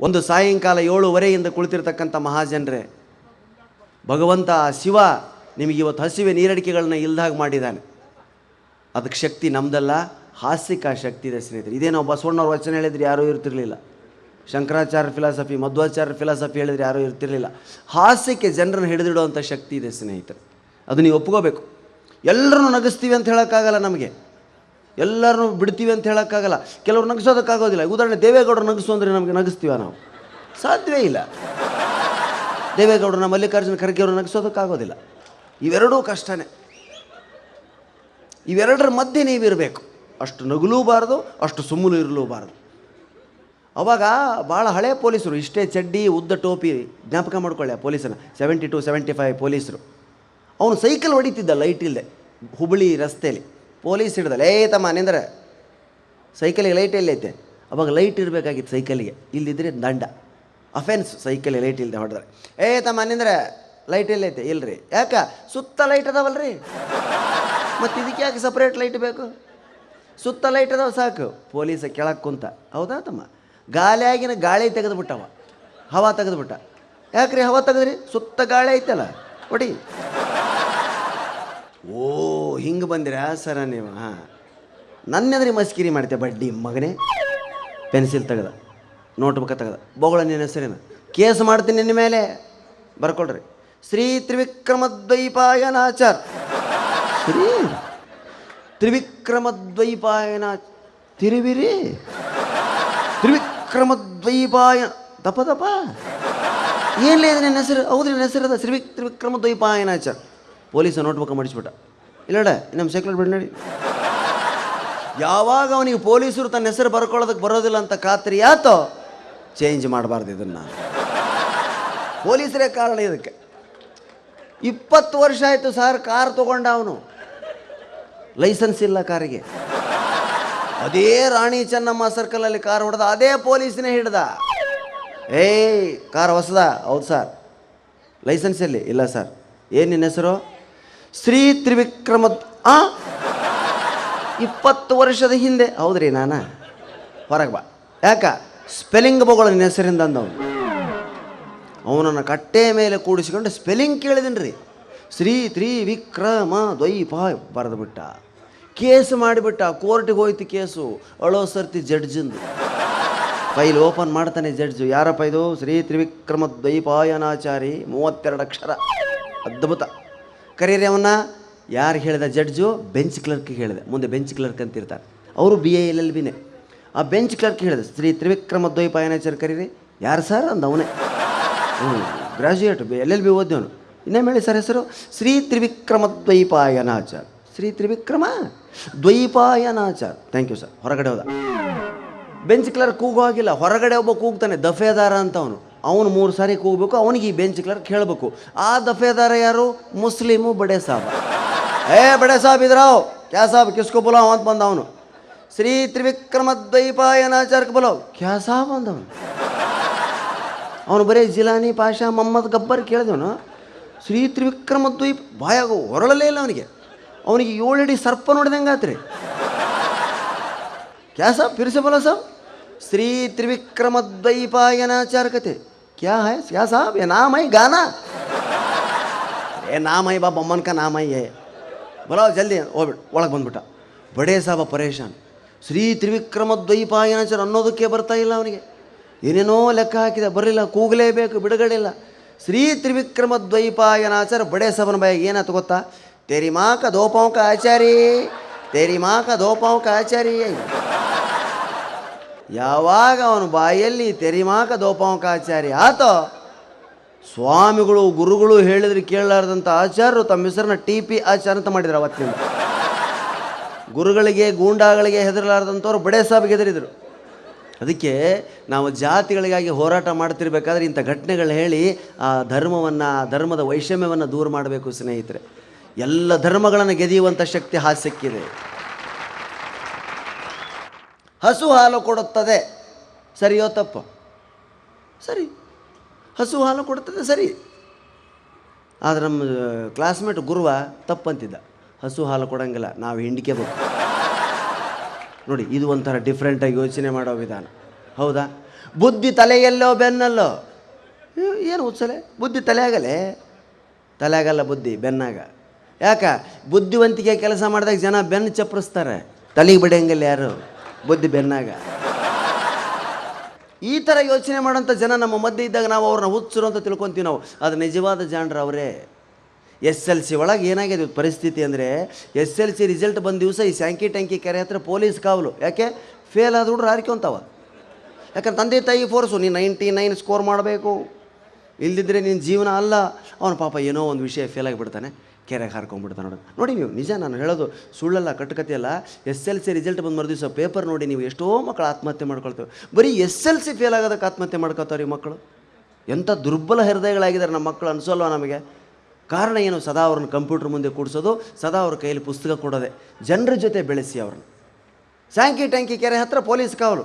ಒಂದು ಸಾಯಂಕಾಲ ಏಳುವರೆಯಿಂದ ಕುಳಿತಿರ್ತಕ್ಕಂಥ ಮಹಾಜನರೇ, ಭಗವಂತ ಶಿವ ನಿಮಗೆ ಇವತ್ತು ಹಸಿವೆ ನೀರಡಿಕೆಗಳನ್ನ ಇಲ್ದಾಗ ಮಾಡಿದ್ದಾನೆ. ಅದಕ್ಕೆ ಶಕ್ತಿ ನಮ್ದಲ್ಲ ಹಾಸ್ಯಕ್ಕೆ ಶಕ್ತಿ ಇದೆ ಸ್ನೇಹಿತರೆ. ಇದೇನೋ ಬಸವಣ್ಣವ್ರ ವಚನ ಹೇಳಿದ್ರೆ ಯಾರೂ ಇರ್ತಿರ್ಲಿಲ್ಲ. ಶಂಕರಾಚಾರ್ಯ ಫಿಲಾಸಫಿ ಮಧ್ವಾಚಾರ್ಯ ಫಿಲಾಸಫಿ ಹೇಳಿದ್ರೆ ಯಾರೂ ಇರ್ತಿರ್ಲಿಲ್ಲ. ಹಾಸ್ಯಕ್ಕೆ ಜನರನ್ನು ಹಿಡಿದಿಡುವಂಥ ಶಕ್ತಿ ಇದೆ ಸ್ನೇಹಿತರೆ. ಅದು ನೀವು ಒಪ್ಕೋಬೇಕು. ಎಲ್ಲರನ್ನೂ ನಗಿಸ್ತೀವಿ ಅಂತ ಹೇಳೋಕ್ಕಾಗಲ್ಲ ನಮಗೆ. ಎಲ್ಲರನ್ನೂ ಬಿಡ್ತೀವಿ ಅಂತ ಹೇಳೋಕ್ಕಾಗಲ್ಲ. ಕೆಲವ್ರು ನಗಿಸೋದಕ್ಕಾಗೋದಿಲ್ಲ. ಉದಾಹರಣೆ, ದೇವೇಗೌಡರು ನಗಿಸು ಅಂದರೆ ನಮಗೆ ನಗಿಸ್ತೀವ ನಾವು? ಸಾಧ್ಯವೇ ಇಲ್ಲ. ದೇವೇಗೌಡರನ್ನ ಮಲ್ಲಿಕಾರ್ಜುನ ಖರ್ಗೆ ಅವರು ನಗಿಸೋದಕ್ಕಾಗೋದಿಲ್ಲ. ಇವೆರಡೂ ಕಷ್ಟನೇ. ಇವೆರಡರ ಮಧ್ಯೆ ನೀವಿರಬೇಕು. ಅಷ್ಟು ನಗಲೂಬಾರ್ದು, ಅಷ್ಟು ಸುಮ್ಮಲೂ ಇರಲೂಬಾರ್ದು. ಅವಾಗ ಭಾಳ ಹಳೆ ಪೊಲೀಸರು, ಇಷ್ಟೇ ಚಡ್ಡಿ, ಉದ್ದ ಟೋಪಿ ಜ್ಞಾಪಕ ಮಾಡ್ಕೊಳ್ಳಿ ಆ ಪೊಲೀಸನ. ಸೆವೆಂಟಿ ಟು ಸೆವೆಂಟಿ ಫೈವ್ ಪೊಲೀಸರು. ಅವನು ಸೈಕಲ್ ಹೊಡಿತಿದ್ದ ಲೈಟ್ ಇಲ್ಲದೆ ಹುಬ್ಬಳ್ಳಿ ರಸ್ತೆಯಲ್ಲಿ ಪೊಲೀಸ್ ಹಿಡ್ದಲ್ಲ, ಏ ತಮ್ಮ, ನಿಂದ್ರೆ ಸೈಕಲಿಗೆ ಲೈಟ್ ಎಲ್ಲೈತೆ ಅವಾಗ ಲೈಟ್ ಇರಬೇಕಾಗಿತ್ತು ಸೈಕಲಿಗೆ. ಇಲ್ಲಿದ್ರೆ ದಂಡ. ಅಫೆನ್ಸ್ ಸೈಕಲಿಗೆ ಲೈಟ್ ಇಲ್ಲದೆ ಹೊಡೆದ್ರೆ. ಏ ತಮ್ಮ, ನಿಂದ್ರೆ ಲೈಟ್ ಎಲ್ಲೈತೆ ಇಲ್ರಿ. ಯಾಕ? ಸುತ್ತ ಲೈಟ್ ಅದಾವಲ್ರಿ? ಮತ್ತು ಇದಕ್ಕೆ ಯಾಕೆ ಸಪ್ರೇಟ್ ಲೈಟ್ ಬೇಕು? ಸುತ್ತ ಲೈಟ್ ಅದಾವ ಸಾಕು. ಪೊಲೀಸ ಕೆಳಕ್ಕೆ ಕುಂತ, ಹೌದಾ ತಮ್ಮ? ಗಾಳಿಯಾಗಿನ ಗಾಳಿ ತೆಗೆದುಬಿಟ್ಟವ. ಹವಾ ತೆಗೆದುಬಿಟ್ಟ. ಯಾಕ್ರಿ ಹವಾ ತೆಗೆದ್ರಿ? ಸುತ್ತ ಗಾಳಿ ಐತಲ್ಲ ಕೊಡಿ ಓ ಹಿಂಗೆ ಬಂದಿರಾ? ಸರ ನೀವು, ಹಾಂ. ನನ್ನೆದ್ರೆ ಮಸ್ಕಿರಿ ಮಾಡ್ತೆ ಬಡ್ಡಿ ಮಗನೇ. ಪೆನ್ಸಿಲ್ ತೆಗೆದ ನೋಟ್ಬುಕ್ ತೆಗೆದ. ಬೊಗಳ ನಿನ್ನ ಹೆಸರಿನ? ಕೇಸ್ ಮಾಡ್ತೀನಿ ನಿನ್ನ ಮೇಲೆ. ಬರ್ಕೊಳ್ರಿ ಶ್ರೀ ತ್ರಿವಿಕ್ರಮದ್ವೈಪಾಯನಾಚಾರ್. ಶ್ರೀ ತ್ರಿವಿಕ್ರಮದ್ವೈಪಾಯನ ತಿರುವಿರಿ. ತ್ರಿವಿಕ್ರಮದ್ವೈಪಾಯ ದಪ ದಪ ಏನ್ಲೇ ನಿನ್ನ ಹೆಸರು? ಹೌದು ನಿನ್ನ ಹೆಸರು ಅದ. ಶ್ರೀ ತ್ರಿವಿಕ್ರಮದ್ವೈಪಾಯನಾಚಾರ್. ಪೊಲೀಸ ನೋಟ್ಬುಕ್ ಮಾಡಿಸ್ಬಿಟ್ಟ. ಇಲ್ಲಡ, ನಮ್ಮ ಸೈಕಲ್ ಬಿಡಿ ನೋಡಿ. ಯಾವಾಗ ಅವನಿಗೆ ಪೊಲೀಸರು ತನ್ನ ಹೆಸರು ಬರ್ಕೊಳ್ಳೋದಕ್ಕೆ ಬರೋದಿಲ್ಲ ಅಂತ ಖಾತ್ರಿ ಆತೋ ಚೇಂಜ್ ಮಾಡಬಾರ್ದು ಇದನ್ನು. ಪೊಲೀಸರೇ ಕಾರಣ ಇದಕ್ಕೆ. ಇಪ್ಪತ್ತು ವರ್ಷ ಆಯಿತು ಸರ್ ಕಾರ್ ತೊಗೊಂಡ ಅವನು. ಲೈಸೆನ್ಸ್ ಇಲ್ಲ ಕಾರಿಗೆ. ಅದೇ ರಾಣಿ ಚೆನ್ನಮ್ಮ ಸರ್ಕಲಲ್ಲಿ ಕಾರ್ ಹೊಡೆದ, ಅದೇ ಪೊಲೀಸನೇ ಹಿಡ್ದ. ಏಯ್, ಕಾರ್ ಹೊಸದ, ಹೌದು ಸರ್ ಲೈಸೆನ್ಸ್ ಎಲ್ಲಿ? ಇಲ್ಲ ಸರ್ ಏನು ನಿನ್ನ ಹೆಸರು? ಶ್ರೀ ತ್ರಿವಿಕ್ರಮ ಆ? ಇಪ್ಪತ್ತು ವರ್ಷದ ಹಿಂದೆ. ಹೌದ್ರಿ ನಾನ? ಹೊರಗೆ ಬಾ. ಯಾಕ? ಸ್ಪೆಲ್ಲಿಂಗ್ ಬಗಳು ನಿನ್ನ ಹೆಸರಿಂದ ಅಂದವನು. ಅವನನ್ನು ಕಟ್ಟೆ ಮೇಲೆ ಕೂಡಿಸಿಕೊಂಡು ಸ್ಪೆಲ್ಲಿಂಗ್ ಕೇಳಿದೀನಿ ರೀ ಶ್ರೀ ತ್ರಿವಿಕ್ರಮ ದ್ವೈಪ ಬರೆದು ಬಿಟ್ಟ ಕೇಸ್ ಮಾಡಿಬಿಟ್ಟ. ಕೋರ್ಟಿಗೆ ಹೋಯ್ತು ಕೇಸು. ಅಳೋ ಸರ್ತಿ ಜಡ್ಜಿಂದು. ಫೈಲ್ ಓಪನ್ ಮಾಡ್ತಾನೆ ಜಡ್ಜು. ಯಾರಪ್ಪ ಇದು? ಶ್ರೀ ತ್ರಿವಿಕ್ರಮ ದ್ವೈಪಾಯನಾಚಾರಿ. ಮೂವತ್ತೆರಡು ಅಕ್ಷರ. ಅದ್ಭುತ. ಕರೀರಿ ಅವನ್ನ. ಯಾರು ಹೇಳಿದೆ ಜಡ್ಜು? ಬೆಂಚ್ ಕ್ಲರ್ಕಿಗೆ ಹೇಳಿದೆ. ಮುಂದೆ ಬೆಂಚ್ ಕ್ಲರ್ಕ್ ಅಂತಿರ್ತಾರೆ ಅವರು ಬಿ ಎ ಎಲ್ ಎಲ್ ಬಿನೇ ಆ ಬೆಂಚ್ ಕ್ಲರ್ಕ್ ಹೇಳಿದೆ, ಶ್ರೀ ತ್ರಿವಿಕ್ರಮ ದ್ವೈಪಾಯನಾಚಾರ್ ಕರೀರಿ. ಯಾರು ಸರ್ ಅಂದ ಅವನೇ. ಹ್ಞೂ ಗ್ರಾಜ್ಯುಯೇಟ್ ಎಲ್ ಎಲ್ ಬಿ ಓದ್ದವನು. ಇನ್ನೇನು ಹೇಳಿ ಸರ್ ಹೆಸರು? Shri Trivikrama Dvaipayanachar Shri Trivikrama Dvaipayanachar thank you sir ಹೊರಗಡೆ ಹೋದ. ಬೆಂಚ್ ಕ್ಲರ್ಕ್ ಕೂಗೋ ಆಗಿಲ್ಲ ಹೊರಗಡೆ ಒಬ್ಬ ಕೂಗ್ತಾನೆ, ದಫೇದಾರ ಅಂತ ಅವನು. ಅವನು ಮೂರು ಸಾರಿ ಕೂಗಬೇಕು, ಅವನಿಗೆ ಈ ಬೆಂಚ್ ಕ್ಲರ್ಕ್ ಹೇಳಬೇಕು ಆ ದಫೇದಾರ ಯಾರು? ಮುಸ್ಲಿಮು ಬಡೆ ಸಾಬ್ ಏ ಬಡೆ ಸಾಬ್ ಇದ್ರಾವ್. ಕ್ಯಾ ಸಾಬ್? ಕಿಸ್ಕೋ ಬುಲಾವ್ ಅಂತ ಬಂದ ಅವನು ಶ್ರೀ ತ್ರಿವಿಕ್ರಮದ್ವೈಪಾಯನಾಚಾರ್ಯ ಬುಲಾವ್ ಕ್ಯಾ ಸಾಬ್ ಅಂದವನು. ಅವನು ಬರೇ ಜಿಲಾನಿ, ಪಾಷಾ ಮಮ್ಮದ್ ಗಬ್ಬರ್ ಕೇಳಿದವನು. ಶ್ರೀ ತ್ರಿವಿಕ್ರಮದ್ವೈಪ, ಬಾಯಾಗ ಹೊರಳಲೇ ಇಲ್ಲ ಅವನಿಗೆ. ಅವನಿಗೆ ಏಳಡಿ ಸರ್ಪ ನೋಡಿದಂಗೆ ಆತ್ರಿ ಕ್ಯಾ ಸಾಬ್? ಪಿರಿಸಬಲ ಸಾಬ್? ಶ್ರೀ ತ್ರಿವಿಕ್ರಮದ್ವೈಪಾಯನಾಚಾರ ಕತೆ क्या है क्या साहब ये नाम है गाना ये नाम है बा बम्मन का नाम है ये बोलो जल्दी ಹೋಗ್ಬಿಟ್ಟು ಒಳಗೆ ಬಂದ್ಬಿಟ್ಟ ಬಡೇ ಸಾಬ ಪರೇಶಾನ್ ಶ್ರೀ ತ್ರಿವಿಕ್ರಮ ದ್ವೈಪಾಯನಾಚಾರ ಅನ್ನೋದಕ್ಕೆ ಬರ್ತಾ ಇಲ್ಲ ಅವನಿಗೆ ಏನೇನೋ ಲೆಕ್ಕ ಹಾಕಿದೆ ಬರಲಿಲ್ಲ ಕೂಗಲೇಬೇಕು ಬಿಡುಗಡೆ ಇಲ್ಲ ಶ್ರೀ ತ್ರಿವಿಕ್ರಮ ದ್ವೈಪಾಯನಾಚಾರ ಬಡೇ ಸಾಬನ ಬಾಯಿಗೆ ಏನಾಯ್ತು ಗೊತ್ತಾ तेरी माँ का दो पाँव का आचारी तेरी ಯಾವಾಗ ಅವನ ಬಾಯಲ್ಲಿ ತೆರಿಮಾಕ ದೋಪಾಂಕ ಆಚಾರ್ಯ ಆತೋ, ಸ್ವಾಮಿಗಳು, ಗುರುಗಳು ಹೇಳಿದ್ರೆ ಕೇಳಲಾರ್ದಂಥ ಆಚಾರ್ಯರು ತಮ್ಮ ಹೆಸರನ್ನ ಟಿ ಪಿ ಆಚಾರ ಅಂತ ಮಾಡಿದ್ರು ಅವತ್ತಿನ ಗುರುಗಳಿಗೆ, ಗೂಂಡಾಗಳಿಗೆ ಹೆದರಲಾರ್ದಂಥವ್ರು ಬಡೇ ಸಾಬಿಗೆ ಹೆದರಿದ್ರು. ಅದಕ್ಕೆ ನಾವು ಜಾತಿಗಳಿಗಾಗಿ ಹೋರಾಟ ಮಾಡ್ತಿರ್ಬೇಕಾದ್ರೆ ಇಂಥ ಘಟನೆಗಳು ಹೇಳಿ ಆ ಧರ್ಮವನ್ನು, ಧರ್ಮದ ವೈಷಮ್ಯವನ್ನು ದೂರ ಮಾಡಬೇಕು ಸ್ನೇಹಿತರೆ. ಎಲ್ಲ ಧರ್ಮಗಳನ್ನು ಗೆದಿಯುವಂಥ ಶಕ್ತಿ ಹಾಸ್ಯಕ್ಕಿದೆ ಹಸು ಹಾಲು ಕೊಡುತ್ತದೆ. ಸರಿಯೋ ತಪ್ಪು? ಸರಿ. ಹಸು ಹಾಲು ಕೊಡುತ್ತದೆ, ಸರಿ. ಆದರೆ ನಮ್ಮ ಕ್ಲಾಸ್ಮೇಟ್ ಗುರುವ ತಪ್ಪಂತಿದ್ದ. ಹಸು ಹಾಲು ಕೊಡೋಂಗಿಲ್ಲ, ನಾವು ಹಿಂಡಿಕೆಬೇಕು ನೋಡಿ, ಇದು ಒಂಥರ ಡಿಫ್ರೆಂಟಾಗಿ ಯೋಚನೆ ಮಾಡೋ ವಿಧಾನ. ಹೌದಾ? ಬುದ್ಧಿ ತಲೆಯಲ್ಲೋ ಬೆನ್ನಲ್ಲೋ? ಏನು ಉತ್ಸಲೆ? ಬುದ್ಧಿ ತಲೆಯಾಗಲೇ ತಲೆಯಾಗಲ್ಲ ಬುದ್ಧಿ, ಬೆನ್ನಾಗ. ಯಾಕ? ಬುದ್ಧಿವಂತಿಕೆ ಕೆಲಸ ಮಾಡಿದಾಗ ಜನ ಬೆನ್ನು ಚಪ್ಪರಿಸ್ತಾರೆ. ತಲೆಗೆ ಬಿಡೋಂಗಿಲ್ಲ ಯಾರು? ಬುದ್ಧಿ ಬೆನ್ನಾಗ. ಈ ಥರ ಯೋಚನೆ ಮಾಡೋಂಥ ಜನ ನಮ್ಮ ಮಧ್ಯೆ ಇದ್ದಾಗ ನಾವು ಅವ್ರನ್ನ ಹುಚ್ಚರು ಅಂತ ತಿಳ್ಕೊತೀವಿ ನಾವು. ಅದು ನಿಜವಾದ ಜಾಣ್ರು ಅವರೇ. ಎಸ್ ಎಲ್ ಸಿ ಒಳಗೆ ಏನಾಗಿದೆ ಪರಿಸ್ಥಿತಿ ಅಂದರೆ, ಎಸ್ ಎಲ್ ಸಿ ರಿಸಲ್ಟ್ ಬಂದ ದಿವಸ ಈ ಸ್ಯಾಂಕಿ ಟ್ಯಾಂಕಿ ಕೆರೆ ಹತ್ರ ಪೊಲೀಸ್ ಕಾವಲು. ಯಾಕೆ? ಫೇಲ್ ಆದ ಹುಡ್ರು ಹಾರ್ಕೊಂತಾವ ಯಾಕಂದ್ರೆ ತಂದೆ ತಾಯಿ ಫೋರ್ಸು ನೀನು ನೈಂಟಿ ನೈನ್ ಸ್ಕೋರ್ ಮಾಡಬೇಕು. ಇಲ್ದಿದ್ರೆ ನಿನ್ನ ಜೀವನ ಅಲ್ಲ. ಅವನ ಪಾಪ ಏನೋ ಒಂದು ವಿಷಯ ಫೇಲ್ ಆಗಿಬಿಡ್ತಾನೆ. ಕೆರೆಗೆ ಹಾರ್ಕೊಂಡ್ಬಿಡ್ತಾನೆ ನೋಡಿ. ನೋಡಿ ನೀವು, ನಿಜ ನಾನು ಹೇಳೋದು ಸುಳ್ಳಲ್ಲ ಕಟ್ಟುಕತೆಯಲ್ಲ ಎಸ್ ಎಲ್ ಸಿ ರಿಸಲ್ಟ್ ಬಂದು ಮರುದಿವಸ ಪೇಪರ್ ನೋಡಿ ನೀವು ಎಷ್ಟೋ ಮಕ್ಕಳು ಆತ್ಮಹತ್ಯೆ ಮಾಡ್ಕೊಳ್ತೇವೆ. ಬರೀ ಎಸ್ ಎಲ್ ಸಿ ಫೇಲ್ ಆಗೋದಕ್ಕೆ ಆತ್ಮಹತ್ಯೆ ಮಾಡ್ಕೊಳ್ತಾವ್ರಿ ಮಕ್ಕಳು ಎಂಥ ದುರ್ಬಲ ಹೃದಯಗಳಾಗಿದ್ದಾರೆ ನಮ್ಮ ಮಕ್ಕಳು ಅನಿಸೋಲ್ವ ನಮಗೆ? ಕಾರಣ ಏನು? ಸದಾ ಅವ್ರನ್ನ ಕಂಪ್ಯೂಟರ್ ಮುಂದೆ ಕೂಡಿಸೋದು, ಸದಾ ಅವ್ರ ಕೈಯಲ್ಲಿ ಪುಸ್ತಕ ಕೊಡೋದೆ. ಜನರ ಜೊತೆ ಬೆಳೆಸಿ ಅವ್ರನ್ನ. ಸ್ಯಾಂಕಿ ಟ್ಯಾಂಕಿ ಕೆರೆ ಹತ್ರ ಪೊಲೀಸ್ ಕಾವಲು.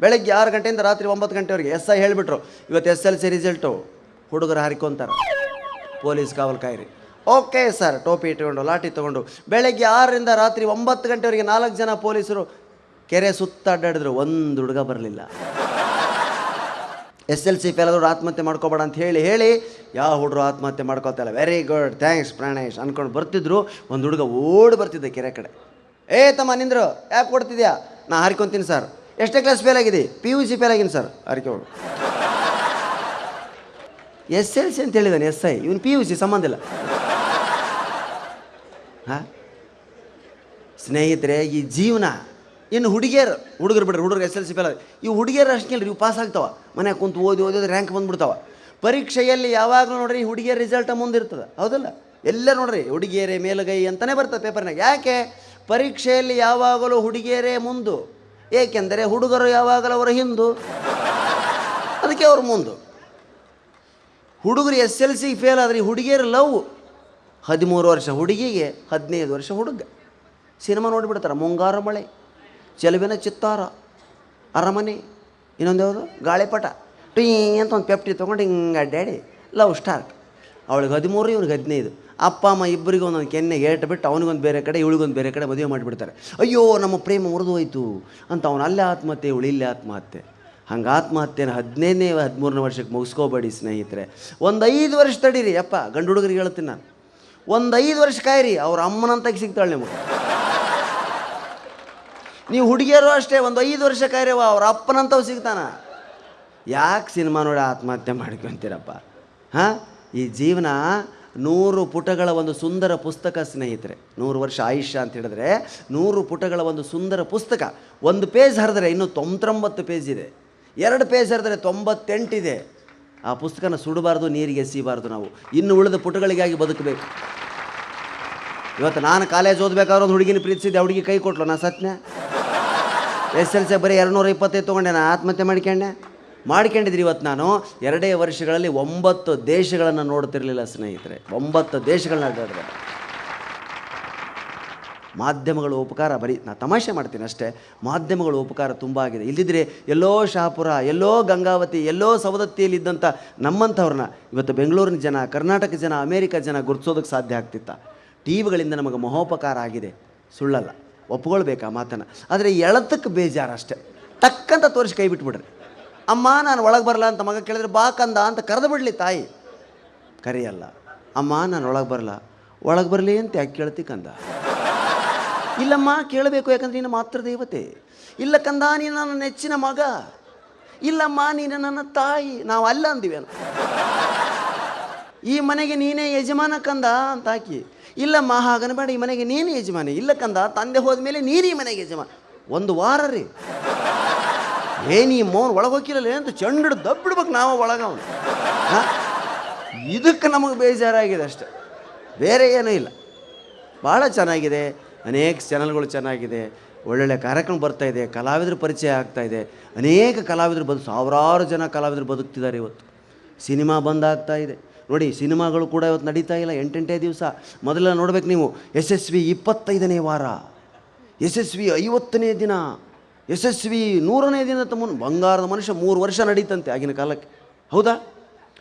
ಬೆಳಗ್ಗೆ ಆರು ಗಂಟೆಯಿಂದ ರಾತ್ರಿ ಒಂಬತ್ತು ಗಂಟೆವರೆಗೆ ಎಸ್ ಐ ಹೇಳಿಬಿಟ್ರು. ಇವತ್ತು ಎಸ್ ಎಲ್ ಸಿ ರಿಸಲ್ಟು ಹುಡುಗರು ಹಾರಿಕೊಂತಾರೆ. ಪೊಲೀಸ್ ಕಾವಲು ಕಾಯಿರಿ. ಓಕೆ ಸರ್, ಟೋಪಿ ಇಟ್ಕೊಂಡು, ಲಾಠಿ ತೊಗೊಂಡು. ಬೆಳಗ್ಗೆ ಆರರಿಂದ ರಾತ್ರಿ ಒಂಬತ್ತು ಗಂಟೆವರೆಗೆ ನಾಲ್ಕು ಜನ ಪೊಲೀಸರು ಕೆರೆ ಸುತ್ತ ಅಡ್ಡಾಡಿದ್ರು, ಒಂದು ಹುಡುಗ ಬರಲಿಲ್ಲ. ಎಸ್ ಎಲ್ ಸಿ ಫೇಲ್ ಆದವ್ರು ಆತ್ಮಹತ್ಯೆ ಮಾಡ್ಕೋಬೇಡ ಅಂತ ಹೇಳಿ ಹೇಳಿ, ಯಾವ ಹುಡುಗರು ಆತ್ಮಹತ್ಯೆ ಮಾಡ್ಕೋತಾಯಿಲ್ಲ ವೆರಿ ಗುಡ್ ಥ್ಯಾಂಕ್ಸ್ ಪ್ರಾಣೇಶ್ ಅನ್ಕೊಂಡು ಬರ್ತಿದ್ರು. ಒಂದು ಹುಡುಗ ಓಡಿ ಬರ್ತಿದ್ದೆ ಕೆರೆ ಕಡೆ. ಏ ತಮ್ಮ, ನಿಂದ್ರು, ಯಾಕೆ ಕೊಡ್ತಿದ್ಯಾ ನಾ ಹಾರ್ಕೊತೀನಿ ಸರ್. ಎಷ್ಟೇ ಕ್ಲಾಸ್ ಫೇಲ್ ಆಗಿದೆ ಪಿ ಯು ಸಿ ಫೇಲ್ ಆಗಿನಿ ಸರ್ ಹಾರಿಕೆ ಹೋಡು ಎಸ್ ಎಲ್ ಸಿ ಅಂತ ಹೇಳಿದ್ದಾನೆ ಎಸ್ ಐ. ಇವನು ಪಿ ಯು ಸಿ ಸಂಬಂಧ ಇಲ್ಲ. ಸ್ನೇಹಿತರೆ, ಈ ಜೀವನ, ಇನ್ನು ಹುಡುಗಿಯರು, ಹುಡುಗರು ಬಿಡ್ರಿ, ಹುಡುಗರು ಎಸ್ ಎಲ್ ಸಿ ಫೇಲ್ ಈ ಹುಡುಗಿಯರು ಅಷ್ಟೇ ಇವು ಪಾಸ್ ಆಗ್ತಾವ. ಮನೆಗೆ ಕುಂತು ಓದಿ ಓದಿದ್ರೆ ರ್ಯಾಂಕ್ ಬಂದ್ಬಿಡ್ತಾವ. ಪರೀಕ್ಷೆಯಲ್ಲಿ ಯಾವಾಗಲೂ ನೋಡ್ರಿ ಹುಡುಗಿಯರ ರಿಸಲ್ಟ್ ಮುಂದಿರ್ತದೆ ಹೌದಲ್ಲ? ಎಲ್ಲ ನೋಡ್ರಿ, ಹುಡುಗಿಯರೇ ಮೇಲುಗೈ ಅಂತಲೇ ಬರ್ತದೆ ಪೇಪರ್ನಾಗ ಯಾಕೆ? ಪರೀಕ್ಷೆಯಲ್ಲಿ ಯಾವಾಗಲೂ ಹುಡುಗಿಯರೇ ಮುಂದು. ಏಕೆಂದರೆ ಹುಡುಗರು ಯಾವಾಗಲೂ ಅವರ ಹಿಂದು. ಅದಕ್ಕೆ ಅವ್ರು ಮುಂದು. ಹುಡುಗರು ಎಸ್ ಎಲ್ ಸಿ ಫೇಲ್ ಆದರೆ ಹುಡುಗಿಯರು ಲವ್ ಹದಿಮೂರು ವರ್ಷ ಹುಡುಗಿಗೆ ಹದಿನೈದು ವರ್ಷ ಹುಡುಗ. ಸಿನಿಮಾ ನೋಡಿಬಿಡ್ತಾರೆ, ಮುಂಗಾರು ಮಳೆ, ಚೆಲುವಿನ ಚಿತ್ತಾರ, ಅರಮನೆ, ಇನ್ನೊಂದು ಯಾವುದು? ಗಾಳಿಪಟ. ಟೀ ಅಂತ ಒಂದು ಪೆಪ್ಟಿ ತೊಗೊಂಡು ಹಿಂಗೆ ಅಡ್ಡಾಡಿ, ಲವ್ ಸ್ಟಾರ್ಟ್. ಅವಳಿಗೆ ಹದಿಮೂರು, ಇವ್ನಿಗೆ ಹದಿನೈದು. ಅಪ್ಪ, ಅಮ್ಮ ಇಬ್ಬರಿಗೂ ಒಂದೊಂದು ಕೆನ್ನೆ ಏಟು ಬಿಟ್ಟು ಅವನಿಗೊಂದು ಬೇರೆ ಕಡೆ, ಇವಳಿಗೊಂದು ಬೇರೆ ಕಡೆ ಮದುವೆ ಮಾಡಿಬಿಡ್ತಾರೆ. ಅಯ್ಯೋ, ನಮ್ಮ ಪ್ರೇಮ ಮುರಿದು ಹೋಯ್ತು ಅಂತ ಅವನು ಅಲ್ಲೇ ಆತ್ಮಹತ್ಯೆ, ಇವಳು ಇಲ್ಲೇ ಆತ್ಮಹತ್ಯೆ. ಹಂಗೆ ಆತ್ಮಹತ್ಯೆನ ಹದಿನೈದನೇ, ಹದಿಮೂರನೇ ವರ್ಷಕ್ಕೆ ಮುಗಿಸ್ಕೋಬೇಡಿ ಸ್ನೇಹಿತರೆ. ಒಂದು ಐದು ವರ್ಷ ತಡೀರಿ, ಅಪ್ಪ, ಗಂಡು ಹುಡುಗರಿಗೆ ಹೇಳ್ತೀನಿ ನಾನು. ಒಂದು ಐದು ವರ್ಷ ಕಾಯಿರಿ, ಅವ್ರ ಅಮ್ಮನಂತಾಗಿ ಸಿಗ್ತಾಳೆ ನಿಮಗೆ. ನೀವು ಹುಡುಗಿಯರು ಅಷ್ಟೇ ಒಂದು ಐದು ವರ್ಷ ಕಾಯಿರವ ಅವ್ರ ಅಪ್ಪನಂತವ್ ಸಿಗ್ತಾನ. ಯಾಕೆ ಸಿನಿಮಾ ನೋಡಿ ಆತ್ಮಹತ್ಯೆ ಮಾಡ್ಕೊಂತೀರಪ್ಪ ಹಾಂ? ಈ ಜೀವನ ನೂರು ಪುಟಗಳ ಒಂದು ಸುಂದರ ಪುಸ್ತಕ ಸ್ನೇಹಿತರೆ, ನೂರು ವರ್ಷ ಆಯುಷ್ಯ ಅಂತ ಹೇಳಿದ್ರೆ, ನೂರು ಪುಟಗಳ ಒಂದು ಸುಂದರ ಪುಸ್ತಕ. ಒಂದು ಪೇಜ್ ಹರಿದ್ರೆ ಇನ್ನೂ ತೊಂಬತ್ತೊಂಬತ್ತು ಪೇಜ್ ಇದೆ. ಎರಡು ಪೇಜ್ ಹರಿದ್ರೆ ತೊಂಬತ್ತೆಂಟಿದೆ. ಆ ಪುಸ್ತಕನ ಸುಡಬಾರ್ದು, ನೀರಿಗೆ ಎಸಿಬಾರ್ದು ನಾವು. ಇನ್ನು ಉಳಿದ ಪುಟಗಳಿಗಾಗಿ ಬದುಕಬೇಕು. ಇವತ್ತು ನಾನು ಕಾಲೇಜ್ ಓದ್ಬೇಕಾದ್ರೆ ಒಂದು ಹುಡುಗಿನ ಪ್ರೀತಿಸಿದ್ದೆ ಹುಡುಗಿ ಕೈ ಕೊಟ್ಲು, ನಾ ಸತ್ನೆ. ಎಸ್ ಎಲ್ ಸಿ ಬರೀ ಎರಡುನೂರ ಇಪ್ಪತ್ತೈದು ತೊಗೊಂಡೆ ನಾನು ಆತ್ಮಹತ್ಯೆ ಮಾಡ್ಕೊಂಡೆ. ಮಾಡ್ಕೊಂಡಿದ್ರಿ ಇವತ್ತು ನಾನು, ಎರಡೇ ವರ್ಷಗಳಲ್ಲಿ ಒಂಬತ್ತು ದೇಶಗಳನ್ನು ನೋಡ್ತಿರಲಿಲ್ಲ ಸ್ನೇಹಿತರೆ. ಒಂಬತ್ತು ದೇಶಗಳನ್ನ ಅಡ್ಡಾಡಿದೆ ಮಾಧ್ಯಮಗಳ ಉಪಕಾರ, ಬರೀ ನಾ ತಮಾಷೆ ಮಾಡ್ತೀನಿ ಅಷ್ಟೇ, ಮಾಧ್ಯಮಗಳ ಉಪಕಾರ ತುಂಬ ಆಗಿದೆ. ಇಲ್ಲದಿದ್ದರೆ ಎಲ್ಲೋ ಶಾಪುರ, ಎಲ್ಲೋ ಗಂಗಾವತಿ, ಎಲ್ಲೋ ಸವದತ್ತಿಯಲ್ಲಿದ್ದಂಥ ನಮ್ಮಂಥವ್ರನ್ನ ಇವತ್ತು ಬೆಂಗಳೂರಿನ ಜನ, ಕರ್ನಾಟಕ ಜನ, ಅಮೇರಿಕ ಜನ ಗುರುತಿಸೋದಕ್ಕೆ ಸಾಧ್ಯ ಆಗ್ತಿತ್ತ? ಟಿ ವಿಗಳಿಂದ ನಮಗೆ ಮಹೋಪಕಾರ ಆಗಿದೆ. ಸುಳ್ಳಲ್ಲ. ಒಪ್ಕೊಳ್ಬೇಕು ಆ ಮಾತನ್ನು. ಆದರೆ ಎಳತಕ್ಕೆ ಬೇಜಾರು ಅಷ್ಟೇ. ತಕ್ಕಂತ ತೋರಿಸಿ ಕೈ ಬಿಟ್ಬಿಡ್ರಿ. ಅಮ್ಮ, ನಾನು ಒಳಗೆ ಬರಲ್ಲ ಅಂತ ಮಗ ಕೇಳಿದ್ರೆ ಬಾ ಕಂದ ಅಂತ ಕರೆದು ಬಿಡಲಿ ತಾಯಿ. ಕರೆಯಲ್ಲ. ಅಮ್ಮ, ನಾನು ಒಳಗೆ ಬರಲ್ಲ. ಒಳಗೆ ಬರಲಿ ಅಂತ ಯಾಕೆ ಕೇಳ್ತಿ ಕಂದ? ಇಲ್ಲಮ್ಮ, ಕೇಳಬೇಕು ಯಾಕಂದ್ರೆ ನೀನು ಮಾತ್ರ ದೇವತೆ ಇಲ್ಲ ಕಂದ, ನೀನು ನನ್ನ ನೆಚ್ಚಿನ ಮಗ. ಇಲ್ಲಮ್ಮ, ನೀನು ನನ್ನ ತಾಯಿ. ನಾವು ಅಲ್ಲ ಅಂದಿವೇನು ಈ ಮನೆಗೆ ನೀನೇ ಯಜಮಾನ ಕಂದ ಅಂತ ಹಾಕಿ. ಇಲ್ಲಮ್ಮ ಹಾಗನಬೇಡ ಈ ಮನೆಗೆ ನೀನು ಯಜಮಾನಿ. ಇಲ್ಲ ಕಂದ, ತಂದೆ ಹೋದ್ಮೇಲೆ ನೀನು ಈ ಮನೆಗೆ ಯಜಮಾನ. ಒಂದು ವಾರ ರೀ. ಏನಿ ಮೌನ್ ಒಳಗೆ ಹೋಗಿರಲ್ಲ ಅಂತ ಚಂಡು ದಬ್ಬಿಡ್ಬೇಕು ನಾವು ಒಳಗ ಅವನು. ಇದಕ್ಕೆ ನಮಗೆ ಬೇಜಾರಾಗಿದೆ ಅಷ್ಟೆ. ಬೇರೆ ಏನೂ ಇಲ್ಲ. ಭಾಳ ಚೆನ್ನಾಗಿದೆ, ಅನೇಕ ಚಾನಲ್ಗಳು ಚೆನ್ನಾಗಿದೆ, ಒಳ್ಳೊಳ್ಳೆ ಕಾರ್ಯಕ್ರಮ ಬರ್ತಾ ಇದೆ, ಕಲಾವಿದರು ಪರಿಚಯ ಆಗ್ತಾ ಇದೆ. ಅನೇಕ ಕಲಾವಿದರು ಬದು ಸಾವಿರಾರು ಜನ ಕಲಾವಿದರು ಬದುಕ್ತಿದ್ದಾರೆ ಇವತ್ತು. ಸಿನಿಮಾ ಬಂದಾಗ್ತಾ ಇದೆ. ನೋಡಿ, ಸಿನಿಮಾಗಳು ಕೂಡ ಇವತ್ತು ನಡೀತಾ ಇಲ್ಲ. ಎಂಟೆಂಟೇ ದಿವಸ. ಮೊದಲೆಲ್ಲ ನೋಡ್ಬೇಕು ನೀವು. ಯಶಸ್ವಿ ಇಪ್ಪತ್ತೈದನೇ ವಾರ. ಯಶಸ್ವಿ ಐವತ್ತನೇ ದಿನ. ಯಶಸ್ವಿ ನೂರನೇ ದಿನ ತಮ್ಮ ಬಂಗಾರದ ಮನುಷ್ಯ ಮೂರು ವರ್ಷ ನಡೀತಂತೆ ಆಗಿನ ಕಾಲಕ್ಕೆ. ಹೌದಾ?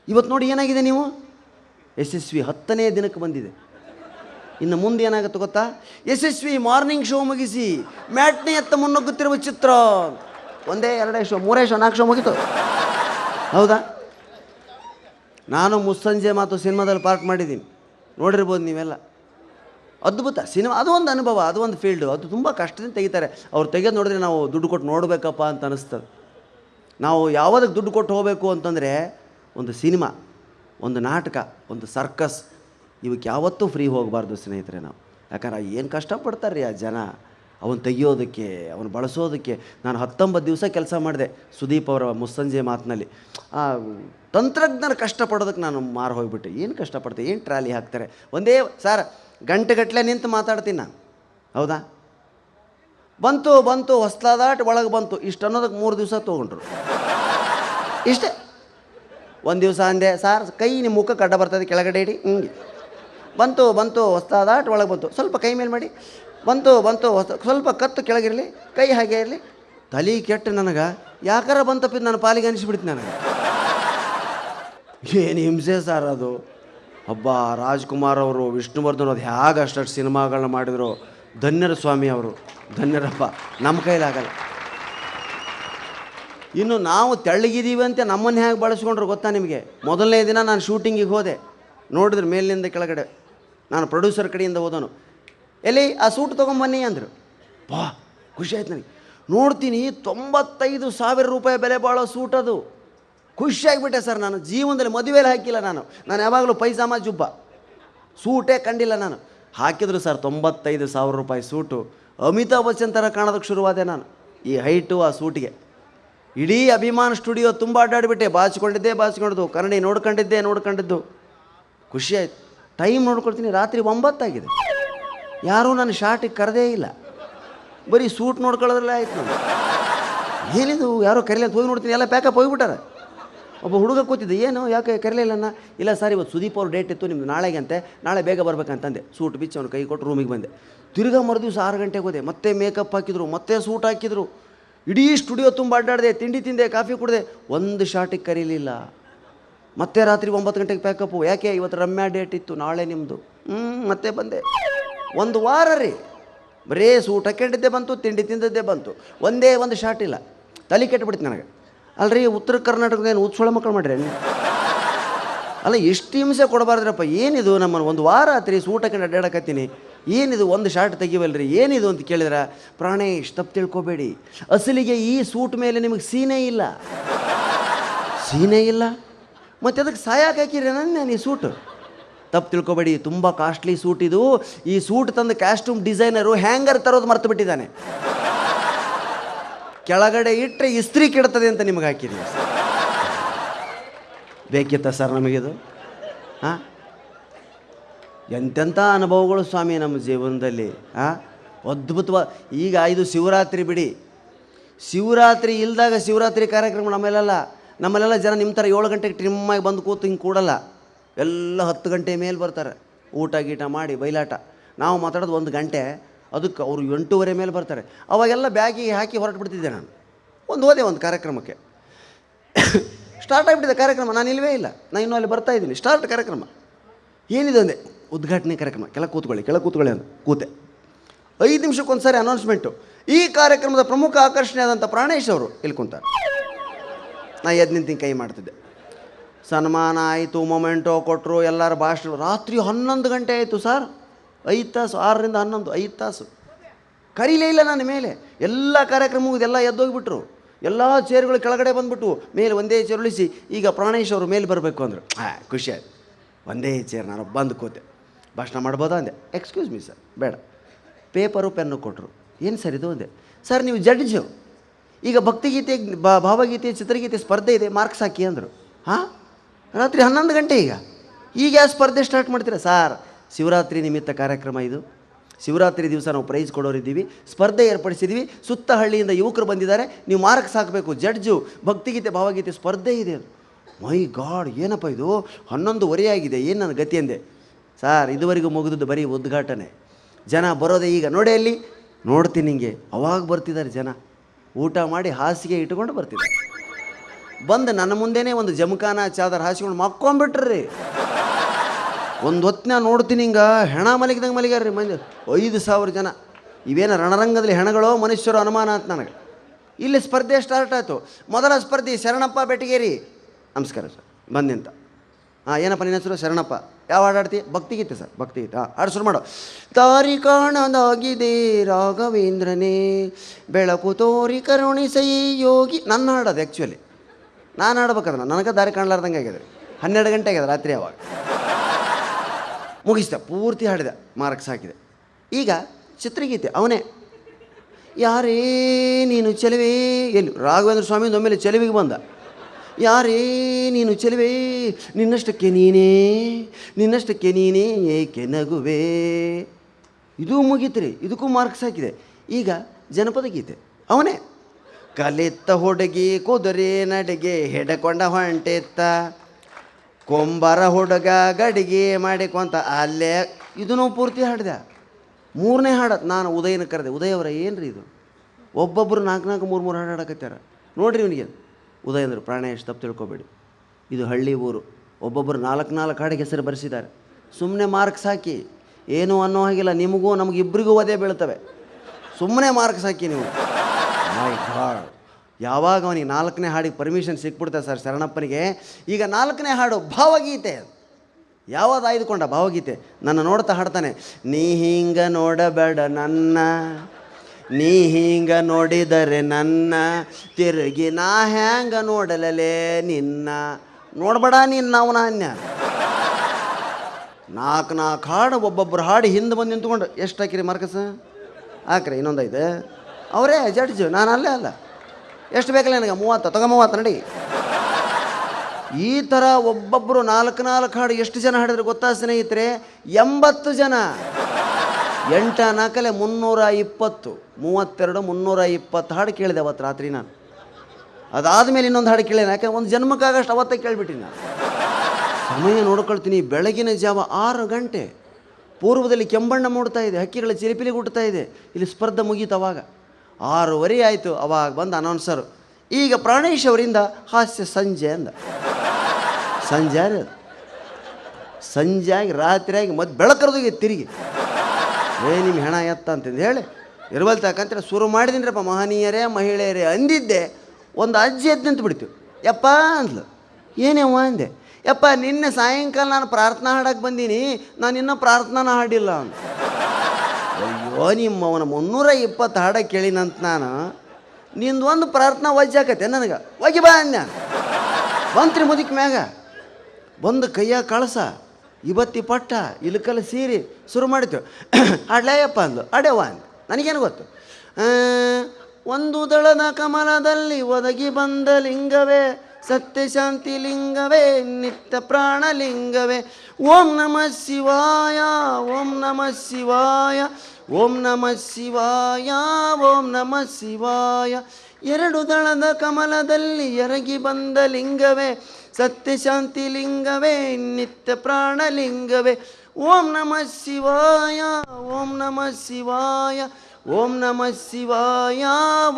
ಇವತ್ತು ನೋಡಿ ಏನಾಗಿದೆ ನೀವು? ಯಶಸ್ವಿ ಹತ್ತನೇ ದಿನಕ್ಕೆ ಬಂದಿದೆ. ಇನ್ನು ಮುಂದೆ ಏನಾಗುತ್ತೆ ಗೊತ್ತಾ? ಯಶಸ್ವಿ ಮಾರ್ನಿಂಗ್ ಶೋ ಮುಗಿಸಿ ಮ್ಯಾಟ್ನಿ ಎತ್ತ ಮುನ್ನುಗ್ಗುತ್ತಿರುವ ಚಿತ್ರ. ಒಂದೇ, ಎರಡೇ ಶೋ, ಮೂರೇ ಶೋ, ನಾಲ್ಕು ಶೋ ಮುಗಿತು. ಹೌದಾ? ನಾನು ಮುಸ್ಸಂಜೆ ಮಾತು ಸಿನಿಮಾದಲ್ಲಿ ಪಾರ್ಟ್ ಮಾಡಿದ್ದೀನಿ. ನೋಡಿರ್ಬೋದು ನೀವೆಲ್ಲ. ಅದ್ಭುತ ಸಿನಿಮಾ, ಅದು ಒಂದು ಅನುಭವ, ಅದು ಒಂದು ಫೀಲ್ಡು ಅದು ತುಂಬ ಕಷ್ಟದಿಂದ ತೆಗಿತಾರೆ. ಅವ್ರು ತೆಗೆದು ನೋಡಿದ್ರೆ ನಾವು ದುಡ್ಡು ಕೊಟ್ಟು ನೋಡಬೇಕಪ್ಪ ಅಂತ ಅನ್ನಿಸ್ತದೆ ನಾವು ಯಾವುದಕ್ಕೆ ದುಡ್ಡು ಕೊಟ್ಟು ಹೋಗಬೇಕು ಅಂತಂದರೆ ಒಂದು ಸಿನಿಮಾ, ಒಂದು ನಾಟಕ, ಒಂದು ಸರ್ಕಸ್ ಇವಕ್ಕೆ ಯಾವತ್ತೂ ಫ್ರೀ ಹೋಗಬಾರ್ದು ಸ್ನೇಹಿತರೆ ನಾವು. ಯಾಕಂದ್ರೆ ಏನು ಕಷ್ಟಪಡ್ತಾರೆ ರೀ ಆ ಜನ. ಅವನು ತೆಗಿಯೋದಕ್ಕೆ, ಅವನು ಬಳಸೋದಕ್ಕೆ ನಾನು ಹತ್ತೊಂಬತ್ತು ದಿವಸ ಕೆಲಸ ಮಾಡಿದೆ ಸುದೀಪ್ ಅವರ ಮುಸ್ಸಂಜೆ ಮಾತಿನಲ್ಲಿ. ಆ, ತಂತ್ರಜ್ಞರ ಕಷ್ಟಪಡೋದಕ್ಕೆ ನಾನು ಮಾರು ಹೋಗಿಬಿಟ್ಟೆ. ಏನು ಕಷ್ಟಪಡ್ತೆ ಏನು ಟ್ರಾಲಿ ಹಾಕ್ತಾರೆ? ಒಂದೇ, ಸರ್ ಗಂಟೆಗಟ್ಟಲೆ ನಿಂತು ಮಾತಾಡ್ತೀನಿ ನಾನು. ಹೌದಾ? ಬಂತು ಬಂತು ಹೊಸ್ತಾದಾಟ್ ಒಳಗೆ ಬಂತು. ಇಷ್ಟು ಅನ್ನೋದಕ್ಕೆ ಮೂರು ದಿವಸ ತೊಗೊಂಡ್ರು. ಇಷ್ಟೇ. ಒಂದು ದಿವಸ ಅಂದೆ, ಸಾರ್, ಕೈ ನಿಮ್ಮ ಮುಖ ಕಡ್ಡ ಬರ್ತದೆ, ಕೆಳಗಡೆ ಇಡಿ, ಹಿಂಗೆ. ಬಂತು ಬಂತು ಹೊಸ್ತಾದಾಟ್ ಒಳಗೆ ಬಂತು. ಸ್ವಲ್ಪ ಕೈ ಮೇಲೆ ಮಾಡಿ. ಬಂತು ಬಂತು ಸ್ವಲ್ಪ ಕತ್ತು ಕೆಳಗಿರಲಿ, ಕೈ ಹಾಗೆ ಇರಲಿ. ತಲೆ ಕೆಟ್ಟು ನನಗೆ, ಯಾಕಾರ ಬಂತಪ್ಪ ನನ್ನ ಪಾಲಿಗೆ ಅನಿಸ್ಬಿಡ್ತು ನನಗೆ? ಏನು ಹಿಂಸೆ ಸರ್ ಅದು? ಒಬ್ಬ ರಾಜ್ಕುಮಾರ್ ಅವರು, ವಿಷ್ಣುವರ್ಧನ್ ಅದು ಹೇಗೆ ಅಷ್ಟು ಸಿನಿಮಾಗಳನ್ನ ಮಾಡಿದ್ರು? ಧನ್ಯರ ಸ್ವಾಮಿ ಅವರು. ಧನ್ಯರಪ್ಪ ನಮ್ಮ ಕೈಲಾಗಲ್ಲ ಇನ್ನು ನಾವು ತೆಳ್ಳಗಿದ್ದೀವಿ ಅಂತ ನಮ್ಮನ್ನು ಹೇಗೆ ಬಳಸ್ಕೊಂಡ್ರು ಗೊತ್ತಾ ನಿಮಗೆ? ಮೊದಲನೇ ದಿನ ನಾನು ಶೂಟಿಂಗಿಗೆ ಹೋದೆ. ನೋಡಿದ್ರೆ ಮೇಲಿನಿಂದ ಕೆಳಗಡೆ. ನಾನು ಪ್ರೊಡ್ಯೂಸರ್ ಕಡೆಯಿಂದ ಹೋದನು ಎಲ್ಲಿ ಆ ಸೂಟ್ ತೊಗೊಂಬನ್ನಿ ಅಂದರು. ಬಾ, ಖುಷಿ ಆಯ್ತು ನನಗೆ. ನೋಡ್ತೀನಿ ತೊಂಬತ್ತೈದು ಸಾವಿರ ರೂಪಾಯಿ ಬೆಲೆ ಬಾಳೋ ಸೂಟ್ ಅದು. ಖುಷಿಯಾಗಿಬಿಟ್ಟೆ ಸರ್ ನಾನು. ಜೀವನದಲ್ಲಿ ಮದುವೆಯಲ್ಲಿ ಹಾಕಿಲ್ಲ ನಾನು. ನಾನು ಯಾವಾಗಲೂ ಪೈಜಾಮ ಜುಬ್ಬ. ಸೂಟೇ ಕಂಡಿಲ್ಲ ನಾನು. ಹಾಕಿದ್ರು ಸರ್ ತೊಂಬತ್ತೈದು ಸಾವಿರ ರೂಪಾಯಿ ಸೂಟು. ಅಮಿತಾಬ್ ಬಚ್ಚನ್ ಥರ ಕಾಣೋದಕ್ಕೆ ಶುರುವಾದೆ ನಾನು. ಈ ಹೈಟು ಆ ಸೂಟಿಗೆ. ಇಡೀ ಅಭಿಮಾನ್ ಸ್ಟುಡಿಯೋ ತುಂಬ ಅಡ್ಡಾಡಿಬಿಟ್ಟೆ. ಬಾಚಿಕೊಂಡಿದ್ದೆ, ಬಾಚಿಕೊಂಡಿದ್ದು. ಕನ್ನಡಿ ನೋಡ್ಕೊಂಡಿದ್ದೆ, ನೋಡ್ಕೊಂಡಿದ್ದು. ಖುಷಿ ಆಯ್ತು. ಟೈಮ್ ನೋಡ್ಕೊಳ್ತೀನಿ. ರಾತ್ರಿ ಒಂಬತ್ತಾಗಿದೆ. ಯಾರೂ ನನ್ನ ಶಾರ್ಟಿಗೆ ಕರೆದೇ ಇಲ್ಲ. ಬರೀ ಸೂಟ್ ನೋಡ್ಕೊಳ್ಳೋದ್ರಲ್ಲೇ ಆಯ್ತು ನಾನು ಏನಿದು, ಯಾರೋ ಕರೀಲಿ ಅಂತ ಹೋಗಿ ನೋಡ್ತೀನಿ, ಎಲ್ಲ ಪ್ಯಾಕಪ್ ಹೋಗಿಬಿಟ್ಟಾರೆ. ಒಬ್ಬ ಹುಡುಗ ಕೂತಿದ್ದೆ, ಏನು, ಯಾಕೆ ಕರೀಲಿಲ್ಲ ಅಣ್ಣ? ಇಲ್ಲ ಸರ್ ಇವತ್ತು ಸುದೀಪ್ ಅವ್ರ ಡೇಟ್ ಇತ್ತು, ನಿಮ್ದು ನಾಳೆಗೆ ಅಂತೆ, ನಾಳೆ ಬೇಗ ಬರ್ಬೇಕಂತಂದೆ. ಸೂಟ್ ಬಿಚ್ಚಿ ಅವ್ನು ಕೈ ಕೊಟ್ಟು ರೂಮಿಗೆ ಬಂದೆ. ತಿರ್ಗಾ ಮರು ದಿವಸ ಆರು ಗಂಟೆಗೆ ಹೋದೆ, ಮತ್ತೆ ಮೇಕಪ್ ಹಾಕಿದ್ರು, ಮತ್ತೆ ಸೂಟ್ ಹಾಕಿದ್ರು. ಇಡೀ ಸ್ಟುಡಿಯೋ ತುಂಬ ಅಡ್ಡಾಡಿದೆ, ತಿಂಡಿ ತಿಂದೆ, ಕಾಫಿ ಕುಡಿದೆ, ಒಂದು ಶಾರ್ಟಿಗೆ ಕರೀಲಿಲ್ಲ. ಮತ್ತೆ ರಾತ್ರಿ ಒಂಬತ್ತು ಗಂಟೆಗೆ ಪ್ಯಾಕಪ್ಪು ಯಾಕೆ ಇವತ್ತು ರಮ್ಯಾ ಡೇಟ್ ಇತ್ತು, ನಾಳೆ ನಿಮ್ಮದು ಹ್ಞೂ ಮತ್ತೆ ಬಂದೆ. ಒಂದು ವಾರ ರೀ. ಬರೇ ಸೂಟ್ ಹಾಕೊಂಡಿದ್ದೆ ಬಂತು, ತಿಂಡಿ ತಿಂದದ್ದೇ ಬಂತು. ಒಂದೇ ಒಂದು ಶಾರ್ಟ್ ಇಲ್ಲ. ತಲೆ ಕೆಟ್ಬಿಡ್ತು ನನಗೆ. ಅಲ್ರಿ, ಉತ್ತರ ಕರ್ನಾಟಕದ ಏನು ಉತ್ಸವ ಮಕ್ಕಳು ಮಾಡ್ರಿ ಅಲ್ಲ ಎಷ್ಟು ಹಿಂಸೆ ಕೊಡಬಾರ್ದ್ರಪ್ಪ, ಏನಿದು ನಮ್ಮನ್ನು? ಒಂದು ವಾರ ಆತ್ರಿ ಹಾಕೊಂಡು ಅಡ್ಡಾಡಕತ್ತೀನಿ. ಏನಿದು ಒಂದು ಶಾರ್ಟ್ ತೆಗಿವಲ್ರಿ ಏನಿದು ಅಂತ ಕೇಳಿದ್ರೆ ಪ್ರಾಣೇಶ್ ತಪ್ಪು ತಿಳ್ಕೊಬೇಡಿ. ಅಸಲಿಗೆ ಈ ಸೂಟ್ ಮೇಲೆ ನಿಮಗೆ ಸೀನೇ ಇಲ್ಲ. ಸೀನೇ ಇಲ್ಲ. ಮತ್ತೆ ಅದಕ್ಕೆ ಸಾಯಕ್ಕೆ ಹಾಕಿರಿ ನಾನು ಈ ಸೂಟ್. ತಪ್ಪು ತಿಳ್ಕೊಬೇಡಿ, ತುಂಬ ಕಾಸ್ಟ್ಲಿ ಸೂಟ್ ಇದು. ಈ ಸೂಟ್ ತಂದ ಕ್ಯಾಸ್ಟ್ಯೂಮ್ ಡಿಸೈನರು ಹ್ಯಾಂಗರ್ ತರೋದು ಮರ್ತು ಬಿಟ್ಟಿದ್ದಾನೆ. ಕೆಳಗಡೆ ಇಟ್ಟರೆ ಇಸ್ತ್ರಿ ಕೆಡ್ತದೆ ಅಂತ ನಿಮಗೆ ಹಾಕಿದೆ ಬೇಕಿತ್ತ ಸರ್ ನಮಗಿದು? ಹಾಂ? ಎಂತೆಂಥ ಅನುಭವಗಳು ಸ್ವಾಮಿ ನಮ್ಮ ಜೀವನದಲ್ಲಿ, ಹಾಂ? ಅದ್ಭುತವ ಈಗ ಇದು ಶಿವರಾತ್ರಿ ಬಿಡಿ. ಶಿವರಾತ್ರಿ ಇಲ್ದಾಗ ಶಿವರಾತ್ರಿ ಕಾರ್ಯಕ್ರಮ ನಮ್ಮಲ್ಲೆಲ್ಲ ನಮ್ಮಲ್ಲೆಲ್ಲ ಜನ ನಿಮ್ಮ ಥರ ಏಳು ಗಂಟೆಗೆ ಟ್ರಿಮ್ಮಾಗಿ ಬಂದು ಕೂತು ಹಿಂಗೆ ಕೂಡಲ್ಲ. ಎಲ್ಲ ಹತ್ತು ಗಂಟೆ ಮೇಲೆ ಬರ್ತಾರೆ. ಊಟ ಗೀಟ ಮಾಡಿ ಬಯಲಾಟ ನಾವು ಮಾತಾಡೋದು ಒಂದು ಗಂಟೆ, ಅದಕ್ಕೆ ಅವರು ಎಂಟೂವರೆ ಮೇಲೆ ಬರ್ತಾರೆ. ಅವಾಗೆಲ್ಲ ಬ್ಯಾಗಿಗೆ ಹಾಕಿ ಹೊರಟು ಬಿಡ್ತಿದ್ದೆ ನಾನು. ಒಂದು ಹೋದೆ ಒಂದು ಕಾರ್ಯಕ್ರಮಕ್ಕೆ. ಸ್ಟಾರ್ಟ್ ಆಗಿಬಿಟ್ಟಿದೆ ಕಾರ್ಯಕ್ರಮ, ನಾನು ಇಲ್ಲವೇ ಇಲ್ಲ. ನಾನು ಇನ್ನೂ ಅಲ್ಲಿ ಬರ್ತಾ ಇದ್ದೀನಿ. ಸ್ಟಾರ್ಟ್ ಕಾರ್ಯಕ್ರಮ. ಏನಿದೆ ಒಂದೇ ಉದ್ಘಾಟನೆ ಕಾರ್ಯಕ್ರಮ. ಕೆಳ ಕೂತ್ಕೊಳ್ಳಿ ಕೆಳ ಕೂತ್ಕೊಳ್ಳಿ ಅಂತ ಕೂತೆ. ಐದು ನಿಮಿಷಕ್ಕೊಂದು ಸಾರಿ ಅನೌನ್ಸ್ಮೆಂಟು ಈ ಕಾರ್ಯಕ್ರಮದ ಪ್ರಮುಖ ಆಕರ್ಷಣೆ ಆದಂಥ ಪ್ರಾಣೇಶ್ ಅವರು ಇಲ್ಲಿ ನಾ ನಿಂತಿನ ಕೈ ಮಾಡ್ತಿದ್ದೆ. ಸನ್ಮಾನ ಆಯಿತು ಮೊಮೆಂಟೋ ಕೊಟ್ಟರು ಎಲ್ಲರ ಭಾಷಣ ರಾತ್ರಿ ಹನ್ನೊಂದು ಗಂಟೆ ಆಯಿತು ಸರ್. ಐದು ತಾಸು, ಆರರಿಂದ ಹನ್ನೊಂದು, ಐದು ತಾಸು. ಕರೀಲೇ ಇಲ್ಲ ನನ್ನ ಮೇಲೆ. ಎಲ್ಲ ಕಾರ್ಯಕ್ರಮ ಮುಗಿದೆಲ್ಲ ಎದ್ದೋಗ್ಬಿಟ್ರು. ಎಲ್ಲ ಚೇರ್ಗಳು ಕೆಳಗಡೆ ಬಂದ್ಬಿಟ್ಟು ಮೇಲೆ ಒಂದೇ ಚೇರ್ ಉಳಿಸಿ, ಈಗ ಪ್ರಾಣೇಶ್ ಅವರು ಮೇಲೆ ಬರಬೇಕು ಅಂದರು. ಹಾಂ, ಖುಷಿ ಆಯ್ತು. ಒಂದೇ ಚೇರ್, ನಾನು ಬಂದು ಕೂತೆ. ಭಾಷಣ ಮಾಡ್ಬೋದಾ ಅಂದೆ. ಎಕ್ಸ್ಕ್ಯೂಸ್ ಮೀ ಸರ್ ಬೇಡ. ಪೇಪರು ಪೆನ್ನು ಕೊಟ್ಟರು ಏನು ಸರ್ ಇದು ಅಂದೆ. ಸರ್ ನೀವು ಜಡ್ಜು ಈಗ ಭಕ್ತಿಗೀತೆ ಭಾವಗೀತೆ, ಚಿತ್ರಗೀತೆ ಸ್ಪರ್ಧೆ ಇದೆ ಮಾರ್ಕ್ಸ್ ಹಾಕಿ ಅಂದರು. ಹಾಂ? ರಾತ್ರಿ ಹನ್ನೊಂದು ಗಂಟೆ ಈಗ. ಈಗ ಯಾವ ಸ್ಪರ್ಧೆ ಸ್ಟಾರ್ಟ್ ಮಾಡ್ತೀರಾ? ಸಾರ್, ಶಿವರಾತ್ರಿ ನಿಮಿತ್ತ ಕಾರ್ಯಕ್ರಮ ಇದು. ಶಿವರಾತ್ರಿ ದಿವಸ ನಾವು ಪ್ರೈಸ್ ಕೊಡೋರಿದ್ದೀವಿ, ಸ್ಪರ್ಧೆ ಏರ್ಪಡಿಸಿದ್ದೀವಿ, ಸುತ್ತ ಹಳ್ಳಿಯಿಂದ ಯುವಕರು ಬಂದಿದ್ದಾರೆ, ನೀವು ಮಾರ್ಕ್ಸ್ ಸಾಕಬೇಕು, ಜಡ್ಜು, ಭಕ್ತಿಗೀತೆ, ಭಾವಗೀತೆ ಸ್ಪರ್ಧೆ ಇದೆ ಮೈ ಗಾಡ್ ಏನಪ್ಪ ಇದು? ಹನ್ನೊಂದುವರೆ ಆಗಿದೆ, ಏನು ನನ್ನ ಗತಿ ಅಂದೆ? ಸಾರ್, ಇದುವರೆಗೂ ಮುಗಿದದ್ದು ಬರೀ ಉದ್ಘಾಟನೆ. ಜನ ಬರೋದೇ ಈಗ ನೋಡಿ ಅಲ್ಲಿ. ನೋಡ್ತೀನಿ ಹಿಂಗೆ ಅವಾಗ ಬರ್ತಿದ್ದಾರೆ ಜನ. ಊಟ ಮಾಡಿ ಹಾಸಿಗೆ ಇಟ್ಕೊಂಡು ಬರ್ತಿದ್ದಾರೆ. ಬಂದು ನನ್ನ ಮುಂದೆನೇ ಒಂದು ಜಮಖಾನ, ಚಾದರ್ ಹಾಸಿಕೊಂಡು ಮಕ್ಕೊಂಬಿಟ್ರಿ ಒಂದು ಹೊತ್ತಿನ ನೋಡ್ತೀನಿ ಹಿಂಗೆ, ಹೆಣ ಮಲಗಿದಂಗೆ ಮಲಗ್ಯಾರ್ರಿ ಮಂಜು. ಐದು ಸಾವಿರ ಜನ. ಇವೇನು ರಣರಂಗದಲ್ಲಿ ಹೆಣಗಳೋ ಮನುಷ್ಯರು ಅನುಮಾನ ಅಂತ ನನಗೆ. ಇಲ್ಲಿ ಸ್ಪರ್ಧೆ ಸ್ಟಾರ್ಟ್ ಆಯಿತು. ಮೊದಲ ಸ್ಪರ್ಧಿ ಶರಣಪ್ಪ ಬೆಟಗೇರಿ ನಮಸ್ಕಾರ ಸರ್ ಬಂದಿಂತ ಹಾಂ, ಏನಪ್ಪ ನಿನ್ನ ಹೆಸರು? ಶರಣಪ್ಪ. ಯಾವ ಹಾಡಾಡ್ತಿ? ಭಕ್ತಿ ಭಕ್ತಿಗೀತೆ ಸರ್, ಭಕ್ತಿಗೀತೆ. ಹಾಂ, ಹಾಡು ಶುರು ಮಾಡು. ತಾರಿ ಕಾಣದಾಗಿದೆ ರಾಘವೇಂದ್ರನೇ, ಬೆಳಕು ತೋರಿ ಕರುಣಿಸೈ ಯೋಗಿ. ನನ್ನ ಹಾಡೋದು ಆ್ಯಕ್ಚುಲಿ ನಾನು ಆಡ್ಬೇಕಾದ್ರೆ ನನಗೆ ದಾರಿ ಕಾಣಲಾರ್ದಂಗೆ ಆಗಿದೆ ಹನ್ನೆರಡು ಗಂಟೆ ಆಗಿದೆ ರಾತ್ರಿ ಅವಾಗ. ಮುಗಿಸ್ದೆ, ಪೂರ್ತಿ ಹಾಡಿದೆ ಮಾರ್ಕ್ಸ್ ಹಾಕಿದೆ. ಈಗ ಚಿತ್ರಗೀತೆ, ಅವನೇ. ಯಾರೇ ನೀನು ಚೆಲುವೆ, ಎಲ್ಲಿ? ರಾಘವೇಂದ್ರ ಸ್ವಾಮಿ ಒಮ್ಮೆಲೆ ಚೆಲುವಿಗೆ ಬಂದ. ಯಾರೇ ನೀನು ಚೆಲುವೆ, ನಿನ್ನಷ್ಟಕ್ಕೆ ನೀನೇ ನಿನ್ನಷ್ಟಕ್ಕೆ ನೀನೇ ಏಕೆ ನಗುವೆ? ಇದು ರೀ ಇದಕ್ಕೂ ಮಾರ್ಕ್ಸ್ ಹಾಕಿದೆ. ಈಗ ಜನಪದ ಗೀತೆ, ಅವನೇ. ಕಲಿತ ಹುಡುಗಿ ಕುದುರೆ ನಡಿಗೆ ಹೆಡೆಕೊಂಡ ಹೊಂಟಿತ್ತ. ಕೊಂಬರ ಹುಡುಗ ಗಡಿಗೆ ಮಾಡಿಕೊಂತ ಅಲ್ಲೇ ಇದನ್ನು ಪೂರ್ತಿ ಹಾಡಿದೆ. ಮೂರನೇ ಹಾಡ ನಾನು ಉದಯನ ಕರೆದೆ. ಉದಯ ಅವರ ರೀ ಇದು? ಒಬ್ಬೊಬ್ಬರು ನಾಲ್ಕು ನಾಲ್ಕು ಮೂರು ಮೂರು ಹಾಡು ಹಾಡಕತ್ತಾರ ನೋಡ್ರಿ ಇವನಿಗೆ. ಉದಯಂದ್ರು ಪ್ರಾಣೇಶ್ ತಪ್ಪು ತಿಳ್ಕೊಬೇಡಿ. ಇದು ಹಳ್ಳಿ ಊರು. ಒಬ್ಬೊಬ್ಬರು ನಾಲ್ಕು ನಾಲ್ಕು ಹಾಡಿಗೆ ಹೆಸರು ಬರೆಸಿದ್ದಾರೆ. ಸುಮ್ಮನೆ ಮಾರ್ಕ್ಸ್ ಹಾಕಿ. ಏನು ಅನ್ನೋ ಹಾಗಿಲ್ಲ. ನಿಮಗೂ ನಮಗಿಬ್ಬರಿಗೂ ಒದೆ ಬೀಳ್ತವೆ. ಸುಮ್ಮನೆ ಮಾರ್ಕ್ಸ್ ಹಾಕಿ ನೀವು. ಮೈ ಗಾಡ್ ಯಾವಾಗ ಅವನಿಗೆ ನಾಲ್ಕನೇ ಹಾಡಿಗೆ ಪರ್ಮಿಷನ್ ಸಿಕ್ಬಿಡ್ತಾ ಸರ್ ಶರಣಪ್ಪನಿಗೆ? ಈಗ ನಾಲ್ಕನೇ ಹಾಡು ಭಾವಗೀತೆ. ಯಾವಾಗ ಆಯ್ದುಕೊಂಡ ಭಾವಗೀತೆ? ನನ್ನ ನೋಡ್ತಾ ಹಾಡ್ತಾನೆ, ನೀ ಹಿಂಗ ನೋಡಬೇಡ ನನ್ನ. ನೀ ಹಿಂಗ ನೋಡಿದರೆ ನನ್ನ. ತಿರುಗಿ ನಾ ಹ್ಯಾಂಗ ನೋಡಲಲೇ ನಿನ್ನ. ನೋಡ್ಬೇಡ ನಿನ್ನ ಅವನ ಅನ್ಯ. ನಾಲ್ಕು ನಾಲ್ಕು ಹಾಡು ಒಬ್ಬೊಬ್ಬರು ಹಾಡು ಹಿಂದೆ ಬಂದು ನಿಂತ್ಕೊಂಡು ಎಷ್ಟು ಹಾಕಿರಿ ಮಾರ್ಕಸ್? ಹಾಕ್ರಿ ಇನ್ನೊಂದು ಐತೆ ಅವರೇ, ಜಡ್ಜು, ನಾನು ಅಲ್ಲೇ ಅಲ್ಲ. ಎಷ್ಟು ಬೇಕಲ್ಲ ನನಗೆ? ಮೂವತ್ತು? ತಗೋ ಮೂವತ್ತು ನಡಿ. ಈ ಥರ ಒಬ್ಬೊಬ್ಬರು ನಾಲ್ಕು ನಾಲ್ಕು ಹಾಡು ಎಷ್ಟು ಜನ ಹಾಡಿದ್ರೆ ಗೊತ್ತಾ ಸ್ನೇಹಿತರೆ? ಎಂಬತ್ತು ಜನ. ಎಂಟ ನಾಲ್ಕಲೆ ಮುನ್ನೂರ ಇಪ್ಪತ್ತು. ಮೂವತ್ತೆರಡು, ಮುನ್ನೂರ ಇಪ್ಪತ್ತು ಹಾಡು ಕೇಳಿದೆ ಅವತ್ತು ರಾತ್ರಿ ನಾನು. ಅದಾದಮೇಲೆ ಇನ್ನೊಂದು ಹಾಡು ಕೇಳಿದೆ. ಯಾಕೆ? ಒಂದು ಜನ್ಮಕ್ಕಾಗಷ್ಟು ಅವತ್ತೇ ಕೇಳಿಬಿಟ್ಟಿನಿ ನಾನು. ಸಮಯ ನೋಡ್ಕೊಳ್ತೀನಿ. ಬೆಳಗಿನ ಜಾವ ಆರು ಗಂಟೆ. ಪೂರ್ವದಲ್ಲಿ ಕೆಂಬಣ್ಣ ಮೂಡ್ತಾ ಇದೆ. ಹಕ್ಕಿಗಳ ಚಿಲಿಪಿಲಿ ಗುಡ್ತಾ ಇದೆ. ಇಲ್ಲಿ ಸ್ಪರ್ಧೆ ಮುಗೀತು ಅವಾಗ. ಆರೂವರೆ ಆಯಿತು, ಅವಾಗ ಬಂದು ಅನೌನ್ಸರು ಈಗ ಪ್ರಾಣೇಶ್ ಅವರಿಂದ ಹಾಸ್ಯ ಸಂಜೆ ಅಂದ. ಸಂಜೆ ಸಂಜೆ ಆಗಿ ರಾತ್ರಿ ಆಗಿ ಮತ್ತೆ ಬೆಳಕರದೋಗಿ ತಿರುಗಿ. ಏ ನಿಮ್ಮ ಹೆಣ ಎತ್ತ ಅಂತಂದು ಹೇಳಿ. ಇರ್ಬಲ್ ತಕ್ಕಂತ ಶುರು ಮಾಡಿದ್ದೀನಿರಪ್ಪ ಮಹನೀಯರೇ, ಮಹಿಳೆಯರೇ ಅಂದಿದ್ದೆ. ಒಂದು ಅಜ್ಜಿ ಎದ್ದು ನಿಂತು ಬಿಡ್ತು. ಯಪ್ಪ ಅಂದ್ಲು. ಏನೇವ ಅಂದೆ. ಯಪ್ಪ, ನಿನ್ನೆ ಸಾಯಂಕಾಲ ನಾನು ಪ್ರಾರ್ಥನಾ ಹಾಡಕ್ಕೆ ಬಂದೀನಿ ನಾನು ಇನ್ನೂ ಪ್ರಾರ್ಥನಾನ ಹಾಡಿಲ್ಲ ಅಂತ ನಿಮ್ಮವನ ಮುನ್ನೂರ ಇಪ್ಪತ್ತು ಹಾಡ ಕೇಳಿನಂತ ನಾನು ನಿಂದು ಒಂದು ಪ್ರಾರ್ಥನಾ ವಜ್ಜಾಕತೆ ನನಗೆ. ಒಗಿ ಬಾ ಅನ್ಯ. ಬಂತ್ರಿ ಮುದುಕಿ ಮ್ಯಾಗ. ಬಂದು ಕೈಯಾಗ ಕಳಸ, ಇವತ್ತಿ ಪಟ್ಟ, ಇಲಕಲ್ ಸೀರಿ ಶುರು ಮಾಡ್ತೇವೆ ಹಾಡ್ಲೇಯಪ್ಪ ಅಂದ್ಲು. ಅಡೆವ ಅಂದ ನನಗೇನು ಗೊತ್ತು? ಒಂದು ದಳದ ಕಮಲದಲ್ಲಿ ಒದಗಿ ಬಂದ ಲಿಂಗವೇ, ಸತ್ಯ ಶಾಂತಿ ಲಿಂಗವೇ, ನಿತ್ಯ ಪ್ರಾಣ ಲಿಂಗವೇ. ಓಂ ನಮಃ ಶಿವಾಯ, ಓಂ ನಮಃ ಶಿವಾಯ. ಓಂ ನಮಃ ಶಿವಾಯ, ಓಂ ನಮಃ ಶಿವಾಯ. ಎರಡು ದಳದ ಕಮಲದಲ್ಲಿ ಎರಗಿ ಬಂದ ಲಿಂಗವೇ, ಸತ್ಯ ಶಾಂತಿ ಲಿಂಗವೇ, ನಿತ್ಯ ಪ್ರಾಣ ಲಿಂಗವೇ. ಓಂ ನಮಃ ಶಿವಾಯ, ಓಂ ನಮಃ ಶಿವಾಯ. ಓಂ ನಮಃ ಶಿವಾಯ,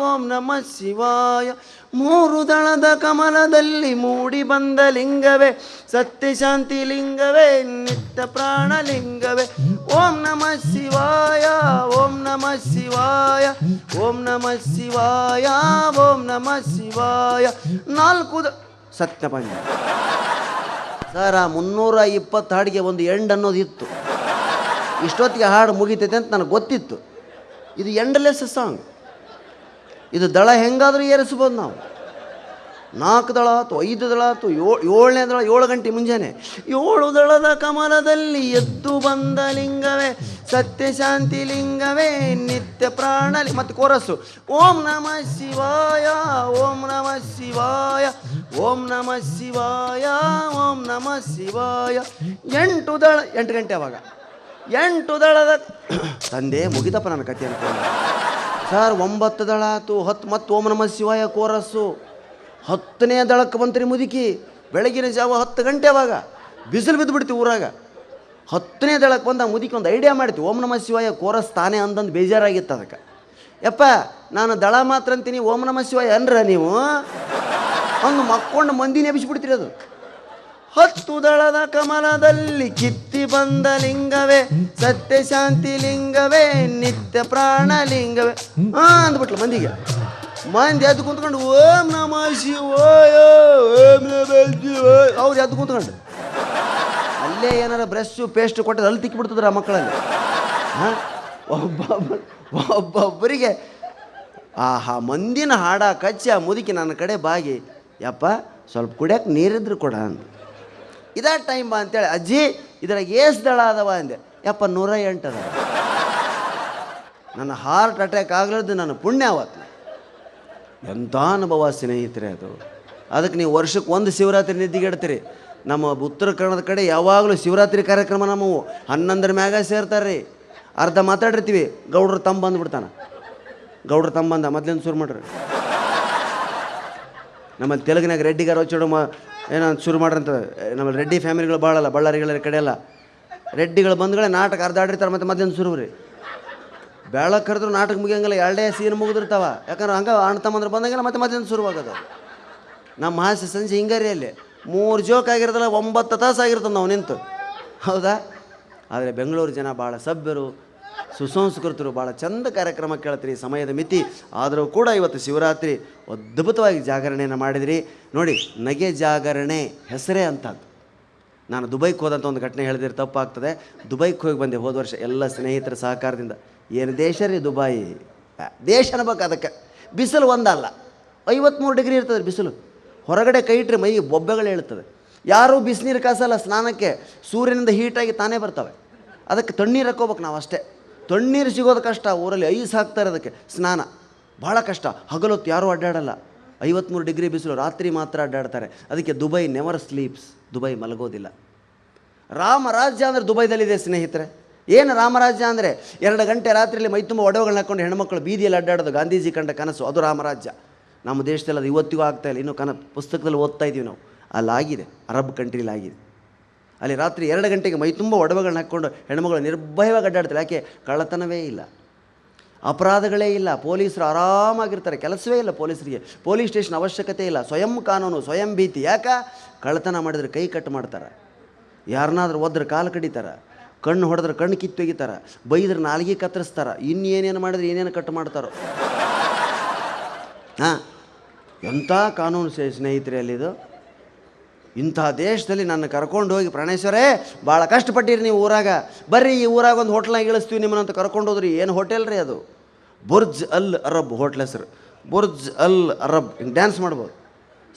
ಓಂ ನಮಃ ಶಿವಾಯ. ಮೂರು ದಳದ ಕಮಲದಲ್ಲಿ ಮೂಡಿ ಬಂದ ಲಿಂಗವೇ ಸತ್ಯ ಶಾಂತಿ ಲಿಂಗವೇ, ನಿತ್ಯ ಪ್ರಾಣ ಲಿಂಗವೇ. ಓಂ ನಮಃ ಶಿವಾಯ, ಓಂ ನಮಃ ಶಿವಾಯ, ಓಂ ನಮಃ ಶಿವಾಯ, ಓಂ ನಮಃ ಶಿವಾಯ. ನಾಲ್ಕು ದ ಸತ್ಯ ಸರ್ ಆ ಮುನ್ನೂರ ಇಪ್ಪತ್ತು ಹಾಡಿಗೆ ಒಂದು ಎಂಡ್ ಅನ್ನೋದು ಇತ್ತು. ಇಷ್ಟೊತ್ತಿಗೆ ಹಾಡು ಮುಗಿತೈತೆ ಅಂತ ನನಗೆ ಗೊತ್ತಿತ್ತು. ಇದು ಎಂಡ್ಲೆಸ್ ಸಾಂಗ್. ಇದು ದಳ ಹೆಂಗಾದರೂ ಏರಿಸ್ಬೋದು ನಾವು. ನಾಲ್ಕು ದಳ ಆಯ್ತು ಐದು ದಳ ಆಯ್ತು ಏಳು ಏಳನೇ ದಳ, ಏಳು ಗಂಟೆ ಮುಂಜಾನೆ. ಏಳು ದಳದ ಕಮಲದಲ್ಲಿ ಎದ್ದು ಬಂದ ಲಿಂಗವೇ, ಸತ್ಯ ಶಾಂತಿ ಲಿಂಗವೇ, ನಿತ್ಯ ಪ್ರಾಣ ಲಿ- ಮತ್ತು ಕೋರಸ್ಸು ಓಂ ನಮಃ ಶಿವಾಯ, ಓಂ ನಮಃ ಶಿವಾಯ, ಓಂ ನಮಃ ಶಿವಾಯ, ಓಂ ನಮಃ ಶಿವಾಯ. ಎಂಟು ದಳ, ಎಂಟು ಗಂಟೆ ಅವಾಗ. ಎಂಟು ದಳದ, ತಂದೆ ಮುಗಿದಪ್ಪ ನನ್ನ ಕಥೆ ಅನ್ಕೊಂಡು ಸರ್, ಒಂಬತ್ತು ದಳ ಆತು, ಹತ್ತು, ಮತ್ತು ಓಂ ನಮ ಶಿವಾಯ ಕೋರಸ್ಸು. ಹತ್ತನೇ ದಳಕ್ಕೆ ಬಂತ್ರಿ ಮುದುಕಿ, ಬೆಳಗಿನ ಜಾವ ಹತ್ತು ಗಂಟೆ ಅವಾಗ. ಬಿಸಿಲು ಬಿದ್ದು ಬಿಡ್ತೀವಿ ಊರಾಗ. ಹತ್ತನೇ ದಳಕ್ಕೆ ಬಂದ ಮುದುಕಿ ಒಂದು ಐಡಿಯಾ ಮಾಡ್ತೀವಿ ಓಂ ನಮ ಶಿವಾಯ ಕೋರಸ್ ತಾನೇ ಅಂದಂದು ಬೇಜಾರಾಗಿತ್ತು ಅದಕ್ಕೆ. ಯಪ್ಪ, ನಾನು ದಳ ಮಾತ್ರ ಅಂತೀನಿ, ಓಂ ನಮ ಶಿವಾಯ ಅನ್ರ ನೀವು? ಒಂದು ಮಕ್ಕೊಂಡು ಮಂದಿನೇ ಎಬ್ಬಿಸ್ಬಿಡ್ತೀರಿ ಅದು. ಹತ್ತು ದಳದ ಕಮಲದಲ್ಲಿ ಕಿತ್ತಿ ಬಂದ ಲಿಂಗವೇ, ಸತ್ಯ ಶಾಂತಿ ಲಿಂಗವೇ, ನಿತ್ಯ ಪ್ರಾಣ ಲಿಂಗವೇ. ಅಂದ್ಬಿಟ್ಲು ಮಂದಿಗೆ. ಮಂದಿ ಎದ್ದು ಕುಂತ್ಕೊಂಡು, ಓಂ ನಮ ಶಿವಾಯ, ಓಂ ಅವ್ರು ಎದ್ದು ಕುಂತ್ಕೊಂಡು. ಅಲ್ಲೇ ಏನಾರ ಬ್ರಷ್, ಪೇಸ್ಟ್ ಕೊಟ್ಟರೆ ಅಲ್ಲಿ ತಿಕ್ಕಿ ಬಿಡ್ತದ್ರ ಆ ಮಕ್ಕಳಲ್ಲಿ. ಹಾಂ ಒಬ್ಬೊಬ್ಬ, ಒಬ್ಬೊಬ್ಬರಿಗೆ, ಆಹಾ, ಮಂದಿನ ಹಾಡ ಕಚ್ಚಿ ಆ ಮುದುಕಿ ನನ್ನ ಕಡೆ ಬಾಗಿ, ಯಪ್ಪ, ಸ್ವಲ್ಪ ಕುಡಿಯಕ್ಕೆ ನೀರಿದ್ರು ಕೊಡ ಅಂತ ಇದೇ ಟೈಮ್ ಬಾ ಅಂತೇಳಿ, ಅಜ್ಜಿ, ಇದ್ರಾಗ ಏಸ್ ದಳ ಅದಾವ ಅಂದೆ. ಯಪ್ಪ, ನೂರ ಎಂಟು ನನ್ನ ಹಾರ್ಟ್ ಅಟ್ಯಾಕ್ ಆಗ್ಲದ್ದು ನನ್ನ ಪುಣ್ಯ ಅವತ್ತು ಎಂಥ ಅನುಭವ ಸ್ನೇಹಿತರೆ ಅದು. ಅದಕ್ಕೆ ನೀವು ವರ್ಷಕ್ಕೆ ಒಂದು ಶಿವರಾತ್ರಿ ನಿದ್ದೆಗೆಡ್ತೀರಿ ನಮ್ಮ ಉತ್ತರ ಕನ್ನಡದ ಕಡೆ ಯಾವಾಗಲೂ ಶಿವರಾತ್ರಿ ಕಾರ್ಯಕ್ರಮ ನಮ್ಮವು ಹನ್ನೊಂದರ ಮ್ಯಾಗ ಸೇರ್ತಾರೆ ರೀ ಅರ್ಧ ಮಾತಾಡಿರ್ತೀವಿ, ಗೌಡ್ರು ತಮ್ಮ ಬಂದ್ಬಿಡ್ತಾನೆ ಗೌಡ್ರು ತಮ್ಮ ಬಂದ, ಮೊದ್ಲಿಂದ ಶುರು ಮಾಡ್ರಿ. ನಮ್ಮಲ್ಲಿ ತೆಲುಗಿನಾಗ ರೆಡ್ಡಿಗಾರ ಮ ಏನೋ ಶುರು ಮಾಡ್ರಂತ ನಮ್ಮಲ್ಲಿ ರೆಡ್ಡಿ ಫ್ಯಾಮಿಲಿಗಳು ಭಾಳಲ್ಲ ಬಳ್ಳಾರಿಗಳ ಕಡೆ ಎಲ್ಲ ರೆಡ್ಡಿಗಳು ಬಂದ್ಗಳೇ ನಾಟಕ ಅರ್ಧಾಡಿರ್ತಾರೆ ಮತ್ತೆ ಮಧ್ಯಾಹ್ನ ಶುರು ರೀ. ಬೆಳಗ್ಗೆ ಕರೆದ್ರು ನಾಟಕ ಮುಗಿಯಂಗಿಲ್ಲ, ಎರಡೇ ಸೀನ್ ಮುಗಿದಿರ್ತಾವ. ಯಾಕಂದ್ರೆ ಹಂಗೆ ಅಣ್ಣ ತಮ್ಮಂದ್ರೆ ಬಂದಂಗೆಲ್ಲ ಮತ್ತೆ ಮಧ್ಯಾಹ್ನ ಶುರುವಾಗೋದು ನಮ್ಮ ಹಾಸ್ಯ ಸಂಜೆ ಹಿಂಗಾರಿ ಅಲ್ಲಿ. ಮೂರು ಜೋಕ್ ಆಗಿರೋದಲ್ಲ ಒಂಬತ್ತು ತಾಸು ಆಗಿರ್ತದೆ ನಾವು ನಿಂತು. ಹೌದಾ? ಆದರೆ ಬೆಂಗಳೂರು ಜನ ಭಾಳ ಸಭ್ಯರು ಸುಸಂಸ್ಕೃತರು ಭಾಳ ಚಂದ ಕಾರ್ಯಕ್ರಮ ಕೇಳ್ತೀರಿ ಸಮಯದ ಮಿತಿ. ಆದರೂ ಕೂಡ ಇವತ್ತು ಶಿವರಾತ್ರಿ ಅದ್ಭುತವಾಗಿ ಜಾಗರಣೆಯನ್ನು ಮಾಡಿದಿರಿ. ನೋಡಿ, ನಗೆ ಜಾಗರಣೆ ಹೆಸರೇ ಅಂತದ್ದು ನಾನು ದುಬೈಗೆ ಹೋದಂಥ ಒಂದು ಘಟನೆ ಹೇಳಿದ್ರೆ ತಪ್ಪಾಗ್ತದೆ. ದುಬೈಗೆ ಹೋಗಿ ಬಂದೆ ಹೋದ ವರ್ಷ ಎಲ್ಲ ಸ್ನೇಹಿತರ ಸಹಕಾರದಿಂದ. ಏನು ದೇಶ ರೀ ದುಬಾಯಿ? ದೇಶ ಅನ್ಬೇಕು ಅದಕ್ಕೆ. ಬಿಸಿಲು ಒಂದಲ್ಲ. ಐವತ್ತ್ಮೂರು ಡಿಗ್ರಿ ಇರ್ತದೆ ಬಿಸಿಲು. ಹೊರಗಡೆ ಕೈ ಇಟ್ಟರೆ ಮೈ ಬೊಬ್ಬೆಗಳು ಹೇಳ್ತದೆ ಯಾರೂ ಬಿಸಿನೀರು ಕಾಸಲ್ಲ, ಸ್ನಾನಕ್ಕೆ ಸೂರ್ಯನಿಂದ ಹೀಟಾಗಿ ತಾನೇ ಬರ್ತವೆ. ಅದಕ್ಕೆ ತಣ್ಣೀರು ಹಾಕೋಬೇಕು ನಾವು ಅಷ್ಟೇ ತಣ್ಣೀರು ಸಿಗೋದು ಕಷ್ಟ, ಊರಲ್ಲಿ ಐಸ್ ಹಾಕ್ತಾರೆ ಅದಕ್ಕೆ ಸ್ನಾನ. ಭಾಳ ಕಷ್ಟ. ಹಗಲೊತ್ತು ಯಾರೂ ಅಡ್ಡಾಡಲ್ಲ. ಐವತ್ತ್ಮೂರು ಡಿಗ್ರಿ ಬಿಸಿಲು, ರಾತ್ರಿ ಮಾತ್ರ ಅಡ್ಡಾಡ್ತಾರೆ. ಅದಕ್ಕೆ ದುಬೈ ನೆವರ್ ಸ್ಲೀಪ್ಸ್ ದುಬೈ ಮಲಗೋದಿಲ್ಲ. ರಾಮರಾಜ್ಯ ಅಂದರೆ ದುಬೈದಲ್ಲಿದೆ ಸ್ನೇಹಿತರೆ. ಏನು ರಾಮರಾಜ್ಯ ಅಂದರೆ? ಎರಡು ಗಂಟೆ ರಾತ್ರಿಯಲ್ಲಿ ಮೈ ತುಂಬ ಒಡವೆಗಳನ್ನ ಹಾಕೊಂಡು ಹೆಣ್ಮಕ್ಳು ಬೀದಿಯಲ್ಲಿ ಅಡ್ಡಾಡೋದು ಗಾಂಧೀಜಿ ಕಂಡ ಕನಸು. ಅದು ರಾಮರಾಜ್ಯ. ನಮ್ಮ ದೇಶದಲ್ಲಿ ಅದು ಇವತ್ತಿಗೂ ಆಗ್ತಾಯಿಲ್ಲ ಇನ್ನೂ ಕನ ಪುಸ್ತಕದಲ್ಲಿ ಓದ್ತಾ ಇದ್ದೀವಿ ನಾವು. ಅಲ್ಲಾಗಿದೆ. ಅರಬ್ ಕಂಟ್ರೀಲಾಗಿದೆ ಅಲ್ಲಿ ರಾತ್ರಿ ಎರಡು ಗಂಟೆಗೆ ಮೈ ತುಂಬ ಒಡವೆಗಳನ್ನ ಹಾಕ್ಕೊಂಡು ಹೆಣ್ಮಗಳು ನಿರ್ಭಯವಾಗಿ ಅಡ್ಡಾಡ್ತಾರೆ. ಯಾಕೆ? ಕಳ್ಳತನವೇ ಇಲ್ಲ. ಅಪರಾಧಗಳೇ ಇಲ್ಲ. ಪೊಲೀಸರು ಆರಾಮಾಗಿರ್ತಾರೆ. ಕೆಲಸವೇ ಇಲ್ಲ ಪೊಲೀಸರಿಗೆ. ಪೊಲೀಸ್ ಸ್ಟೇಷನ್ ಅವಶ್ಯಕತೆ ಇಲ್ಲ. ಸ್ವಯಂ ಕಾನೂನು, ಸ್ವಯಂ ಭೀತಿ. ಯಾಕ? ಕಳ್ಳತನ ಮಾಡಿದ್ರೆ ಕೈ ಕಟ್ ಮಾಡ್ತಾರೆ. ಯಾರನ್ನಾದ್ರೂ ಒದ್ರೆ ಕಾಲು ಕಡಿತಾರೆ. ಕಣ್ಣು ಹೊಡೆದ್ರೆ ಕಣ್ಣು ಕಿತ್ತು ತೆಗಿತಾರೆ ಬೈದ್ರೆ ನಾಲ್ಗೆ ಕತ್ತರಿಸ್ತಾರೆ. ಇನ್ನೇನೇನು ಮಾಡಿದ್ರೆ ಏನೇನು ಕಟ್ ಮಾಡ್ತಾರೋ. ಹಾಂ? ಎಂಥ ಕಾನೂನು ಸ್ನೇ- ಸ್ನೇಹಿತರೆ ಅಲ್ಲಿದು ಇಂಥ ದೇಶದಲ್ಲಿ ನನ್ನ ಕರ್ಕೊಂಡು ಹೋಗಿ ಪ್ರಾಣೇಶ್ವರೇ ಭಾಳ ಕಷ್ಟಪಟ್ಟಿರಿ ನೀವು ಊರಾಗ. ಬರ್ರಿ, ಈ ಊರಾಗ ಒಂದು ಹೋಟ್ಲಾಗ ಇಳಿಸ್ತೀವಿ ನಿಮ್ಮನ್ನಂತ ಕರ್ಕೊಂಡು ಹೋದ್ರಿ. ಏನು ಹೋಟೆಲ್ ರೀ ಅದು? ಬುರ್ಜ್ ಅಲ್ ಅರಬ್ ಹೋಟ್ಲ್ ಹೆಸರು. Burj Al Arab. ಹಿಂಗೆ ಡ್ಯಾನ್ಸ್ ಮಾಡ್ಬೋದು.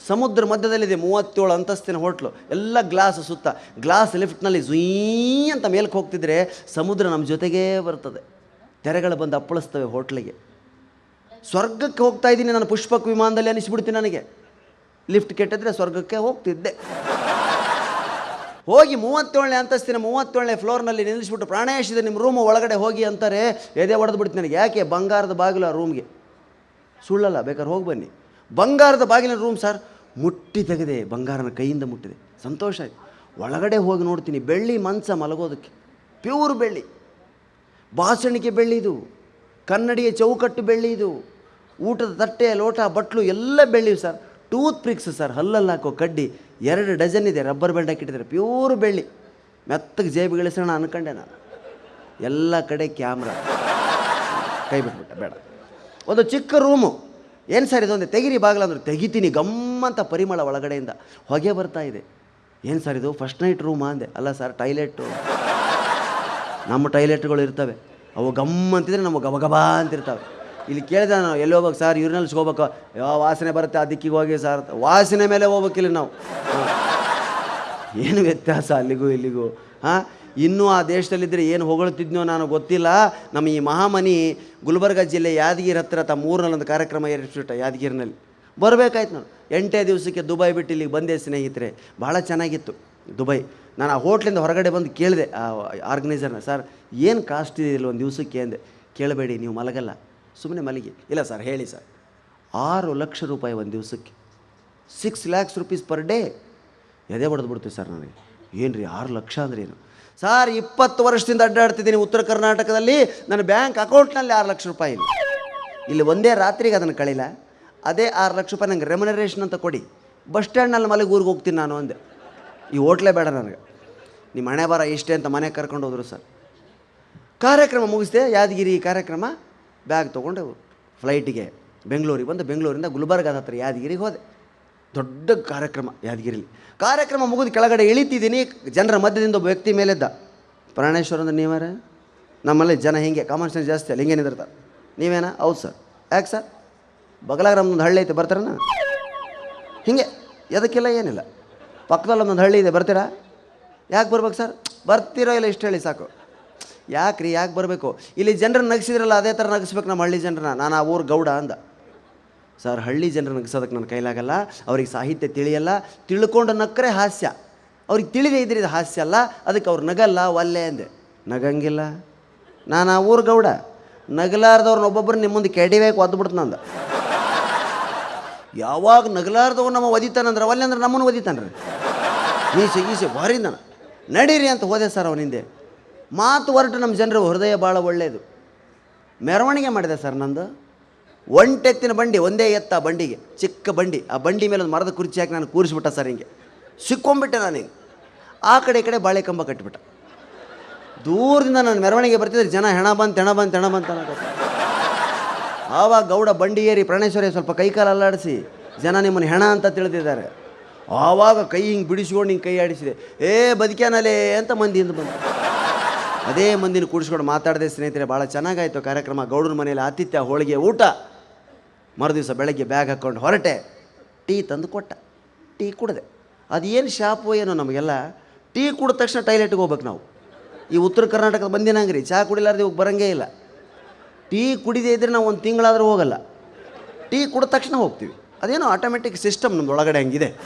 ಸಮುದ್ರ ಮಧ್ಯದಲ್ಲಿದೆ ಮೂವತ್ತೇಳು ಅಂತಸ್ತಿನ ಹೋಟ್ಲು ಎಲ್ಲ ಗ್ಲಾಸ್ ಸುತ್ತ. ಗ್ಲಾಸ್ ಲಿಫ್ಟ್ನಲ್ಲಿ ಜುಯೀ ಅಂತ ಮೇಲಕ್ಕೆ ಹೋಗ್ತಿದ್ರೆ ಸಮುದ್ರ ನಮ್ಮ ಜೊತೆಗೇ ಬರ್ತದೆ. ತೆರೆಗಳು ಬಂದು ಅಪ್ಪಳಿಸ್ತವೆ ಹೋಟ್ಲಿಗೆ ಸ್ವರ್ಗಕ್ಕೆ ಹೋಗ್ತಾ ಇದ್ದೀನಿ ನಾನು ಪುಷ್ಪಕ್ ವಿಮಾನದಲ್ಲಿ ಅನಿಸ್ಬಿಡ್ತೀನಿ ನನಗೆ. ಲಿಫ್ಟ್ ಕೆಟ್ಟಿದ್ರೆ ಸ್ವರ್ಗಕ್ಕೆ ಹೋಗ್ತಿದ್ದೆ. ಹೋಗಿ ಮೂವತ್ತೇಳನೇ ಅಂತಸ್ತಿನ ಮೂವತ್ತೇಳನೇ ಫ್ಲೋರ್ನಲ್ಲಿ ನಿಲ್ಲಿಸ್ಬಿಟ್ಟು ಪ್ರಾಣೇಶಿದೆ ನಿಮ್ಮ ರೂಮ್ ಒಳಗಡೆ ಹೋಗಿ ಅಂತಾರೆ, ಎದೆ ಹೊಡೆದು ಬಿಡ್ತು ನನಗೆ. ಯಾಕೆ? ಬಂಗಾರದ ಬಾಗಿಲು ಆ ರೂಮ್ಗೆ ಸುಳ್ಳಲ್ಲ, ಬೇಕಾದ್ರೆ ಹೋಗಿ ಬನ್ನಿ. ಬಂಗಾರದ ಬಾಗಿಲಿನ ರೂಮ್ ಸರ್ ಮುಟ್ಟಿ ತೆಗೆದೆ, ಬಂಗಾರನ ಕೈಯಿಂದ ಮುಟ್ಟಿದೆ. ಸಂತೋಷ ಆಯಿತು. ಒಳಗಡೆ ಹೋಗಿ ನೋಡ್ತೀನಿ, ಬೆಳ್ಳಿ ಮಂಚ ಮಲಗೋದಕ್ಕೆ. ಪ್ಯೂರ್ ಬೆಳ್ಳಿ. ಬಾಸಣಿಗೆ ಬೆಳ್ಳಿದು ಕನ್ನಡಿಯ ಚೌಕಟ್ಟು ಬೆಳ್ಳಿದು ಊಟದ ತಟ್ಟೆ ಲೋಟ, ಬಟ್ಲು, ಎಲ್ಲ ಬೆಳ್ಳಿ ಸರ್ ಟೂತ್ ಪ್ರಿಕ್ಸ್ ಸರ್, ಹಲ್ಲಲ್ಲಿ ಹಾಕೋ ಕಡ್ಡಿ, ಎರಡು ಡಜನ್ ಇದೆ, ರಬ್ಬರ್ ಬೆಲ್ಟ್ ಹಾಕಿಟ್ಟಿದ್ದಾರೆ, ಪ್ಯೂರ್ ಬೆಳ್ಳಿ. ಮೆತ್ತಗೆ ಜೇಬಿಗಳಿಸೋಣ ಅನ್ಕೊಂಡೆ ನಾನು. ಎಲ್ಲ ಕಡೆ ಕ್ಯಾಮ್ರಾ. ಕೈ ಬಿಟ್ಬಿಟ್ಟೆ, ಬೇಡ. ಒಂದು ಚಿಕ್ಕ ರೂಮು. ಏನು ಸರ್ ಇದೊಂದು? ತೆಗಿರಿ ಬಾಗಿಲ ಅಂದ್ರೆ ತೆಗಿತೀನಿ, ಗಮ್ಮಂತ ಪರಿಮಳ ಒಳಗಡೆಯಿಂದ. ಹೊಗೆ ಬರ್ತಾ ಇದೆ. ಏನು ಸರ್ ಇದು? ಫಸ್ಟ್ ನೈಟ್ ರೂಮ್ ಅಂದೆ? ಅಲ್ಲ ಸರ್ ಟಾಯ್ಲೆಟ್ ನಮ್ಮ ಟಾಯ್ಲೆಟ್ಗಳು ಇರ್ತವೆ. ಅವು ಗಮ್ ಅಂತಿದ್ರೆ ನಮಗೆ ಗಬಗಬಾ ಅಂತಿರ್ತವೆ. ಇಲ್ಲಿ ಕೇಳಿದ ನಾವು ಎಲ್ಲಿ ಹೋಗ್ಬೇಕು ಸರ್? ಯೂರಿನಲ್ಸ್ ಹೋಗ್ಬೇಕು. ಯಾವ ವಾಸನೆ ಬರುತ್ತೆ ಆ ಹೋಗಿ ಸರ್. ವಾಸನೆ ಮೇಲೆ ಹೋಗ್ಬೇಕಿಲ್ಲ ನಾವು. ಏನು ವ್ಯತ್ಯಾಸ ಅಲ್ಲಿಗೂ ಇಲ್ಲಿಗೂ? ಹಾಂ? ಇನ್ನೂ ಆ ದೇಶದಲ್ಲಿದ್ದರೆ ಏನು ಹೊಗಳುತ್ತಿದ್ನೋ ನಾನು ಗೊತ್ತಿಲ್ಲ. ನಮ್ಮ ಈ ಮಹಾಮನಿ ಗುಲ್ಬರ್ಗ ಜಿಲ್ಲೆ ಯಾದಗಿರಿ ಹತ್ತಿರ ತಮ್ಮ ಊರಿನಲ್ಲಿ ಒಂದು ಕಾರ್ಯಕ್ರಮ ಏರ್ಸ್ಬಿಟ್ಟ ಯಾದಗಿರಿನಲ್ಲಿ. ಬರಬೇಕಾಯ್ತು ನಾನು ಎಂಟೇ ದಿವಸಕ್ಕೆ ದುಬೈ ಬಿಟ್ಟು ಇಲ್ಲಿಗೆ ಬಂದೆ ಸ್ನೇಹಿತರೆ. ಭಾಳ ಚೆನ್ನಾಗಿತ್ತು ದುಬೈ. ನಾನು ಆ ಹೋಟ್ಲಿಂದ ಹೊರಗಡೆ ಬಂದು ಕೇಳಿದೆ ಆ ಆರ್ಗನೈಸರ್ನ ಸರ್, ಏನು ಕಾಸ್ಟ್ ಇದೆ ಇಲ್ಲಿ ಒಂದು ದಿವಸಕ್ಕೆ ಅಂದೆ. ಕೇಳಬೇಡಿ, ನೀವು ಮಲಗಲ್ಲ. ಸುಮ್ಮನೆ ಮಲಗಿ. ಇಲ್ಲ ಸರ್, ಹೇಳಿ ಸರ್. ಆರು ಲಕ್ಷ ರೂಪಾಯಿ ಒಂದು ದಿವಸಕ್ಕೆ. Six lakhs rupees per day ಎದೆ ಹೊಡೆದು ಬಿಡ್ತೀವಿ ಸರ್ ನನಗೆ. ಏನು ರೀ ಆರು ಲಕ್ಷ ಅಂದ್ರೆ ಏನು? ಸರ್, ಇಪ್ಪತ್ತು ವರ್ಷದಿಂದ ಅಡ್ಡಾಡ್ತಿದ್ದೀನಿ ಉತ್ತರ ಕರ್ನಾಟಕದಲ್ಲಿ. ನನ್ನ ಬ್ಯಾಂಕ್ ಅಕೌಂಟ್ನಲ್ಲಿ ಆರು ಲಕ್ಷ ರೂಪಾಯಿ ಇಲ್ಲ ಇಲ್ಲಿ ಒಂದೇ ರಾತ್ರಿಗೆ ಅದನ್ನು ಕಳಿಲ್ಲ ಅದೇ ಆರು ಲಕ್ಷ ರೂಪಾಯಿ ನಂಗೆ ರೆಮ್ಯುನರೇಷನ್ ಅಂತ ಕೊಡಿ. ಬಸ್ ಸ್ಟ್ಯಾಂಡ್ನಲ್ಲಿ ಮಲಗಿ ಊರಿಗೆ ಹೋಗ್ತೀನಿ ನಾನು ಅಂದೆ. ಈ ಹೋಟ್ಲೇ ಬೇಡ ನನಗೆ. ನಿಮ್ಮ ಹಣೆ ಬರ ಇಷ್ಟೇ ಅಂತ ಮನೆಗೆ ಕರ್ಕೊಂಡು ಹೋದರು ಸರ್. ಕಾರ್ಯಕ್ರಮ ಮುಗಿಸಿದೆ ಯಾದಗಿರಿ ಕಾರ್ಯಕ್ರಮ. ಬ್ಯಾಗ್ ತೊಗೊಂಡು ಫ್ಲೈಟಿಗೆ ಬೆಂಗಳೂರಿಗೆ ಬಂದು ಬೆಂಗಳೂರಿಂದ ಗುಲ್ಬರ್ಗಾದ ಹತ್ರ ಯಾದಗಿರಿಗೆ ಹೋದೆ. ದೊಡ್ಡ ಕಾರ್ಯಕ್ರಮ ಯಾದಗಿರಿಲಿ. ಕಾರ್ಯಕ್ರಮ ಮುಗಿದು ಕೆಳಗಡೆ ಇಳಿತಿದ್ದೀನಿ, ಜನರ ಮಧ್ಯದಿಂದ ಒಬ್ಬ ವ್ಯಕ್ತಿ ಮೇಲೆದ್ದ. ಪ್ರಾಣೇಶ್ವರ ಅಂದ್ರೆ ನೀವಾರ ನಮ್ಮಲ್ಲಿ ಜನ ಹಿಂಗೆ ಕಾಮನ್ ಸೆನ್ಸ್ ಜಾಸ್ತಿ ಅಲ್ಲಿ ಹಿಂಗೆ ನಿಂದಿರ್ತಾರೆ ನೀವೇನಾ? ಹೌದು ಸರ್. ಯಾಕೆ ಸರ್? ಬಗಲಾಗ ನಮ್ಮೊಂದು ಹಳ್ಳಿ ಐತೆ, ಬರ್ತಾರನ? ಹಿಂಗೆ, ಎದಕ್ಕಿಲ್ಲ ಏನಿಲ್ಲ. ಪಕ್ಕದಲ್ಲಿ ಒಂದೊಂದು ಹಳ್ಳಿ ಇದೆ, ಬರ್ತೀರಾ? ಯಾಕೆ ಬರ್ಬೇಕು ಸರ್? ಬರ್ತೀರೋ ಇಲ್ಲ ಇಷ್ಟು ಹೇಳಿ ಸಾಕು. ಯಾಕೆ ರೀ ಯಾಕೆ ಬರಬೇಕು? ಇಲ್ಲಿ ಜನರನ್ನ ನಗಿಸಿದ್ರಲ್ಲ, ಅದೇ ಥರ ನಗಿಸ್ಬೇಕು ನಮ್ಮ ಹಳ್ಳಿ ಜನರನ್ನ. ನಾನು ಆ ಊರು ಗೌಡ ಅಂದ. ಸರ್, ಹಳ್ಳಿ ಜನರು ನಗಿಸೋದಕ್ಕೆ ನನ್ನ ಕೈಲಾಗಲ್ಲ. ಅವ್ರಿಗೆ ಸಾಹಿತ್ಯ ತಿಳಿಯಲ್ಲ. ತಿಳ್ಕೊಂಡು ನಕ್ಕರೆ ಹಾಸ್ಯ. ಅವ್ರಿಗೆ ತಿಳಿದೇ ಇದ್ರೆ ಇದು ಹಾಸ್ಯ ಅಲ್ಲ. ಅದಕ್ಕೆ ಅವ್ರು ನಗಲ್ಲ, ಒಲ್ಲೆ ಅಂದೆ. ನಗಂಗಿಲ್ಲ. ನಾನು ಆ ಊರು ಗೌಡ. ನಗಲಾರ್ದವ್ರನ್ನ ಒಬ್ಬೊಬ್ಬರು ನಿಮ್ಮ ಮುಂದೆ ಕೆಡಿಬೇಕು ಒದ್ಬಿಡ್ತು ನಂದು. ಯಾವಾಗ ನಗಲಾರ್ದವ್ ನಮ್ಮ ಒದಿತಾನಂದ್ರೆ ಒಲ್ಲೆ ಅಂದ್ರೆ ನಮ್ಮನ್ನು ಒದಿತಾನ್ರಿ. ಈಸೆ ಈಸೆ ಭಾರಿ ನಾನು. ನಡೀರಿ ಅಂತ ಹೋದೆ ಸರ್ ಅವನಿಂದೆ. ಮಾತು ಹೊರಟು ನಮ್ಮ ಜನರ ಹೃದಯ ಭಾಳ ಒಳ್ಳೆಯದು ಮೆರವಣಿಗೆ ಮಾಡಿದೆ ಸರ್ ನಂದು. ಒಂಟೆತ್ತಿನ ಬಂಡಿ, ಒಂದೇ ಎತ್ತ ಬಂಡಿಗೆ, ಚಿಕ್ಕ ಬಂಡಿ. ಆ ಬಂಡಿ ಮೇಲೆ ಒಂದು ಮರದ ಕುರ್ಚಿ ಹಾಕಿ ನಾನು ಕೂರಿಸ್ಬಿಟ್ಟ ಸರ್ ಹಿಂಗೆ. ಸಿಕ್ಕೊಂಬಿಟ್ಟೆ ನಾನು ಆ ಕಡೆ ಈ ಕಡೆ ಬಾಳೆ ಕಂಬ ಕಟ್ಬಿಟ್ಟ ದೂರದಿಂದ ನಾನು ಮೆರವಣಿಗೆ ಬರ್ತಿದ್ರೆ ಜನ ಹೆಣ ಬಂತು ಹೆಣ ಬಂತು, ಹೆಣ ಬಂತ ಆವಾಗ ಗೌಡ ಬಂಡಿ ಏರಿ ಪ್ರಾಣೇಶ್ವರಿ ಸ್ವಲ್ಪ ಕೈಕಾಲ ಅಲ್ಲಾಡಿಸಿ, ಜನ ನಿಮ್ಮನ್ನು ಹೆಣ ಅಂತ ತಿಳಿದಿದ್ದಾರೆ. ಆವಾಗ ಕೈ ಹಿಂಗೆ ಬಿಡಿಸ್ಕೊಂಡು ಹಿಂಗೆ ಕೈ ಆಡಿಸಿದೆ. ಏ, ಬದುಕ್ಯಾನಲೇ ಅಂತ ಮಂದಿಯಿಂದ ಬಂತು ಅದೇ ಮಂದಿನ ಕೂಡಿಸ್ಕೊಂಡು ಮಾತಾಡದೆ ಸ್ನೇಹಿತರೆ, ಭಾಳ ಚೆನ್ನಾಗಾಯಿತು ಕಾರ್ಯಕ್ರಮ. ಗೌಡರ ಮನೆಯಲ್ಲಿ ಆತಿಥ್ಯ, ಹೋಳಿಗೆ, ಊಟ. ಮರುದಿವಸ ಬೆಳಗ್ಗೆ ಬ್ಯಾಗ್ ಹಾಕ್ಕೊಂಡು ಹೊರಟೆ. ಟೀ ತಂದು ಕೊಟ್ಟ. ಟೀ ಕುಡಿದೆ. ಅದೇನು ಶಾಪು ಏನೋ ನಮಗೆಲ್ಲ. ಟೀ ಕುಡಿದ ತಕ್ಷಣ ಟೈಲೆಟ್ಗೆ ಹೋಗ್ಬೇಕು ನಾವು. ಈ ಉತ್ತರ ಕರ್ನಾಟಕದ ಬಂದಿನಂಗ್ರಿ. ಚಹಾ ಕುಡಿಲಾರ್ದು ಇವಾಗ ಬರಂಗೇ ಇಲ್ಲ. ಟೀ ಕುಡಿದೇ ಇದ್ದರೆ ನಾವು ಒಂದು ತಿಂಗಳಾದರೂ ಹೋಗಲ್ಲ. ಟೀ ಕುಡಿದ ತಕ್ಷಣ ಹೋಗ್ತೀವಿ. ಅದೇನೋ ಆಟೋಮೆಟಿಕ್ ಸಿಸ್ಟಮ್ ನಮ್ದು ಒಳಗಡೆ ಹಂಗಿದೆ.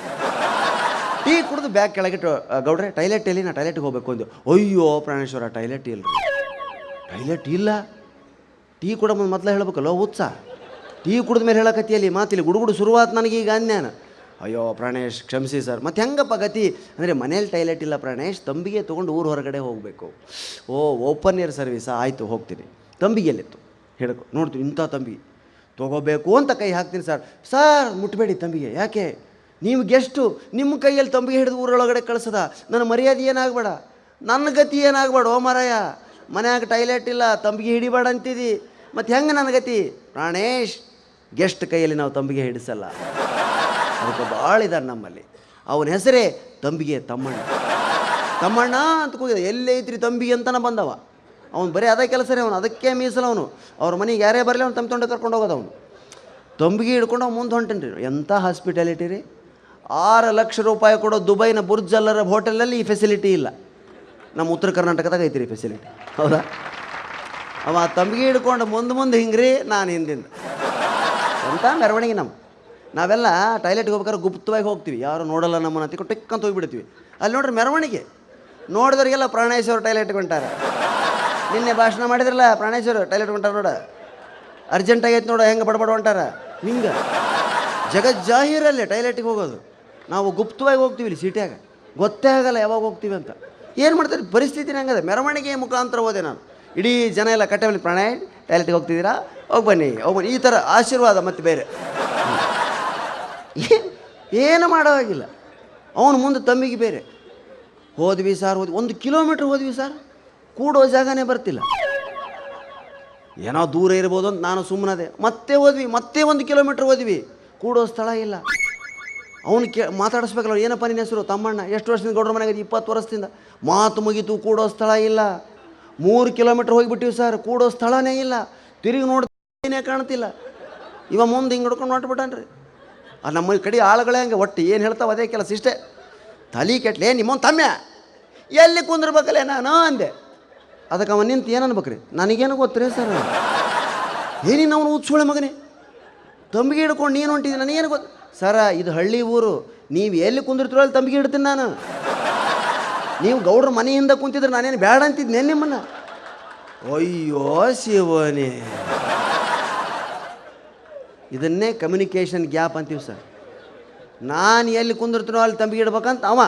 ಟೀ ಕುಡಿದು ಬ್ಯಾಗ್ ಕೆಳಗಿಟ್ಟು "ಆ, ಗೌಡ್ರೆ ಟೈಲೆಟ್ ಎಲ್ಲಿ ನಾ ಟೈಲೆಟ್ಗೆ ಹೋಗ್ಬೇಕು ಅಂದು ಅಯ್ಯೋ ಪ್ರಾಣೇಶ್ವರ ಟೈಲೆಟ್ ಇಲ್ಲ ಟೈಲೆಟ್ ಇಲ್ಲ? ಟೀ ಕೂಡ ಮುಂದೆ ಮೊದಲು ಹೇಳ್ಬೇಕಲ್ಲ ಉತ್ಸ ಟೀ ಕುಡಿದ ಮೇಲೆ ಹೇಳಕತ್ತಿಯಲ್ಲಿ ಮಾತಿಲ್ಲ ಗುಡುಗುಡು ಶುರುವಾತ್ ನನಗೆ ಈಗ ಅನ್ಯಾನ. ಅಯ್ಯೋ ಪ್ರಾಣೇಶ್ ಕ್ಷಮಿಸಿ ಸರ್. ಮತ್ತೆ ಹೆಂಗಪ್ಪ ಗತಿ? ಅಂದರೆ ಮನೇಲಿ ಟೈಲೆಟ್ ಇಲ್ಲ ಪ್ರಾಣೇಶ್ ತಂಬಿಗೆ ತೊಗೊಂಡು ಊರು ಹೊರಗಡೆ ಹೋಗಬೇಕು. ಓ ಓಪನ್ ಏರ್ ಸರ್ವಿಸ್ ಆಯಿತು ಹೋಗ್ತೀನಿ. ತಂಬಿಗೆಲ್ಲಿತ್ತು ಹೇಳಕು ನೋಡ್ತೀನಿ ಇಂಥ ತಂಬಿಗೆ ತೊಗೋಬೇಕು ಅಂತ ಕೈ ಹಾಕ್ತೀನಿ ಸರ್. ಸರ್ ಮುಟ್ಬೇಡಿ ತಂಬಿಗೆ ಯಾಕೆ? ನೀವು ಗೆಸ್ಟು ನಿಮ್ಮ ಕೈಯಲ್ಲಿ ತಂಬಿಗೆ ಹಿಡಿದು ಊರೊಳಗಡೆ ಕಳಿಸದ? ನನ್ನ ಮರ್ಯಾದೆ ಏನಾಗಬೇಡ? ನನ್ನ ಗತಿ ಏನಾಗಬೇಡ, ಓ ಮಾರಾಯ? ಮನ್ಯಾಗ ಟೈಲೆಟ್ ಇಲ್ಲ, ತಂಬಿಗೆ ಹಿಡಿಬೇಡ ಅಂತಿದಿ. ಮತ್ತು ಹೆಂಗೆ ನನ್ನ ಗತಿ? ಪ್ರಾಣೇಶ್ ಗೆಸ್ಟ್ ಕೈಯಲ್ಲಿ ನಾವು ತಂಬಿಗೆ ಹಿಡಿಸಲ್ಲ. ಅದಕ್ಕೆ ಭಾಳ ಇದ್ದಾರೆ ನಮ್ಮಲ್ಲಿ. ಅವನ ಹೆಸರೇ ತಂಬಿಗೆ ತಮ್ಮಣ್ಣ. ತಮ್ಮಣ್ಣ ಅಂತ ಕೂಗಿದ ಎಲ್ಲೈತ್ರಿ ತಂಬಿಗೆ? ಅಂತನ ಬಂದವ. ಅವ್ನು ಬರೀ ಅದೇ ಕೆಲಸ ರೀ ಅವನು, ಅದಕ್ಕೆ ಮೀಸಲು ಅವನು. ಅವ್ರ ಮನೆಗೆ ಯಾರೇ ಬರಲಿ ಅವ್ನು ತಂಬಿ ತೊಂಡೆ ಕರ್ಕೊಂಡು ಹೋಗೋದು ಅವನು. ತಂಬಿಗೆ ಹಿಡ್ಕೊಂಡು ಮುಂದೆ ಹೊಂಟೇನಿ ರೀ ಎಂಥ ಹಾಸ್ಪಿಟಾಲಿಟಿ ರೀ? ಆರು ಲಕ್ಷ ರೂಪಾಯಿ ಕೊಡೋ ದುಬೈನ ಬುರ್ಜಲ್ಲರ ಹೋಟೆಲಲ್ಲಿ ಈ ಫೆಸಿಲಿಟಿ ಇಲ್ಲ. ನಮ್ಮ ಉತ್ತರ ಕರ್ನಾಟಕದಾಗ ಐತಿ ರೀ ಫೆಸಿಲಿಟಿ ಹೌದಾ? ಅವ ತಂಬಿಗೆ ಹಿಡ್ಕೊಂಡು ಮುಂದೆ ಮುಂದೆ ಹಿಂಗ್ರಿ, ನಾನು ಹಿಂದಿಂದ. ಅಂತ ಮೆರವಣಿಗೆ ನಮ್ಮ ನಾವೆಲ್ಲ ಟಾಯ್ಲೆಟ್ಗೆ ಹೋಗ್ಬೇಕಾದ್ರೆ ಗುಪ್ತವಾಗಿ ಹೋಗ್ತೀವಿ. ಯಾರು ನೋಡಲ್ಲ ನಮ್ಮನ್ನ ಅಂತ ಟಿಕ್ ಅಂತ ಹೋಗ್ಬಿಡ್ತೀವಿ. ಅಲ್ಲಿ ನೋಡ್ರಿ ಮೆರವಣಿಗೆ. ನೋಡಿದವರಿಗೆಲ್ಲ ಪ್ರಾಣೇಶ್ವರ ಟಾಯ್ಲೆಟ್ ಹೊಂಟಾರ ನಿನ್ನೆ ಭಾಷಣ ಮಾಡಿದ್ರಲ್ಲ ಪ್ರಾಣೇಶ್ವರ ಟಾಯ್ಲೆಟ್ ಹೊಂಟಾರ ನೋಡ. ಅರ್ಜೆಂಟ್ ಆಗೈತೆ ನೋಡ, ಹೆಂಗೆ ಬಡಬಡ ಹೊಂಟಾರ. ಹಿಂಗೆ. ಜಗತ್ ಜಾಹೀರಲ್ಲಿ ಟಾಯ್ಲೆಟಿಗೆ ಹೋಗೋದು. ನಾವು ಗುಪ್ತವಾಗಿ ಹೋಗ್ತೀವಿ ಇಲ್ಲಿ ಸಿಟಿಯಾಗ ಗೊತ್ತೇ ಆಗಲ್ಲ ಯಾವಾಗ ಹೋಗ್ತೀವಿ ಅಂತ. ಏನು ಮಾಡ್ತಾರೆ? ಪರಿಸ್ಥಿತಿನ ಹಂಗದೆ. ಮೆರವಣಿಗೆ ಮುಖಾಂತರ ಹೋದೆ ನಾನು. ಇಡೀ ಜನ ಎಲ್ಲ ಕಟ್ಟೆ ಮೇಲೆ ಪ್ರಾಣ ಟಾಯ್ಲೆಟ್ಗೆ ಹೋಗ್ತಿದ್ದೀರಾ? ಹೋಗಿ ಬನ್ನಿ ಹೋಗಿ ಬನ್ನಿ. ಈ ಥರ ಆಶೀರ್ವಾದ ಮತ್ತೆ ಬೇರೆ. ಏನು ಮಾಡೋ ಹಾಗಿಲ್ಲ. ಅವನು ಮುಂದೆ ತಂಬಿಗೆ ಬೇರೆ. ಹೋದ್ವಿ ಸರ್ ಹೋದ್ವಿ. ಒಂದು ಕಿಲೋಮೀಟ್ರ್ ಹೋದ್ವಿ ಸರ್ ಕೂಡೋ ಜಾಗನೇ ಬರ್ತಿಲ್ಲ. ಏನೋ ದೂರ ಇರ್ಬೋದು ಅಂತ ನಾನು ಸುಮ್ಮನದೆ ಮತ್ತೆ ಹೋದ್ವಿ, ಮತ್ತೆ ಒಂದು ಕಿಲೋಮೀಟ್ರ್ ಹೋದ್ವಿ. ಕೂಡೋ ಸ್ಥಳ ಇಲ್ಲ. ಅವನು ಕೇ, ಮಾತಾಡಿಸ್ಬೇಕಲ್ಲ ಏನಪ್ಪ ನಿನ್ನ ಹೆಸರು? ತಮ್ಮಣ್ಣ. ಎಷ್ಟು ವರ್ಷದಿಂದ ಗೌಡ್ರ ಮನೆಗೆ ಇಪ್ಪತ್ತು ವರ್ಷದಿಂದ. ಮಾತು ಮುಗಿತು, ಕೂಡೋ ಸ್ಥಳ ಇಲ್ಲ. ಮೂರು ಕಿಲೋಮೀಟ್ರ್ ಹೋಗಿಬಿಟ್ಟಿವಿ ಸರ್, ಕೂಡೋ ಸ್ಥಳನೇ ಇಲ್ಲ. ತಿರುಗಿ ನೋಡ್ತೇನೆ ಕಾಣ್ತಿಲ್ಲ. ಇವ ಮುಂದೆ ಹಿಂಗೆ ಹಿಡ್ಕೊಂಡು ಹೊಂಟ್ಬಿಟ್ಟಾನ್ರಿ ಆ ನಮ್ಮ ಕಡೆ ಆಳುಗಳೇ ಹಂಗೆ, ಒಟ್ಟು ಏನು ಹೇಳ್ತಾವೆ ಅದೇ ಕೆಲಸ ಇಷ್ಟೇ. ತಲೆ ಕೆಟ್ಲೆ ನಿಮ್ಮೊಂದು ತಮ್ಮ ಎಲ್ಲಿ ಕುಂದಿರ್ಬೇಕಲ್ಲೇ ನಾನು ಅಂದೆ. ಅದಕ್ಕೆ ಅವ ನಿಂತು ಏನು ಅನ್ಬೇಕ್ರಿ? ನನಗೇನು ಗೊತ್ತರೇ ಸರ್? ಏನಿನ ಅವನು ಉತ್ಸುಳೆ ಮಗನೇ? ತಂಬಿಗೆ ಹಿಡ್ಕೊಂಡು ನೀನು ಹೊಂಟಿದ್ದೀನಿ ನನಗೇನು ಗೊತ್ತು ಸರ, ಇದು ಹಳ್ಳಿ ಊರು. ನೀವು ಎಲ್ಲಿ ಕುಂದಿರ್ತೀರೋ ಅಲ್ಲಿ ತಂಬಿಗೆ ಇಡ್ತೀನಿ ನಾನು. ನೀವು ಗೌಡ್ರ ಮನೆಯಿಂದ ಕುಂತಿದ್ರೆ ನಾನೇನು ಬೇಡ ಅಂತಿದ್ದೆ ನಿಮ್ಮನ್ನ? ಅಯ್ಯೋ ಶಿವನೇ. ಇದನ್ನೇ ಕಮ್ಯುನಿಕೇಷನ್ ಗ್ಯಾಪ್ ಅಂತೀವಿ ಸರ್. ನಾನು ಎಲ್ಲಿ ಕುಂದಿರ್ತೀನೋ ಅಲ್ಲಿ ತಂಬಿಗೆ ಇಡ್ಬೇಕಂತ ಅವ.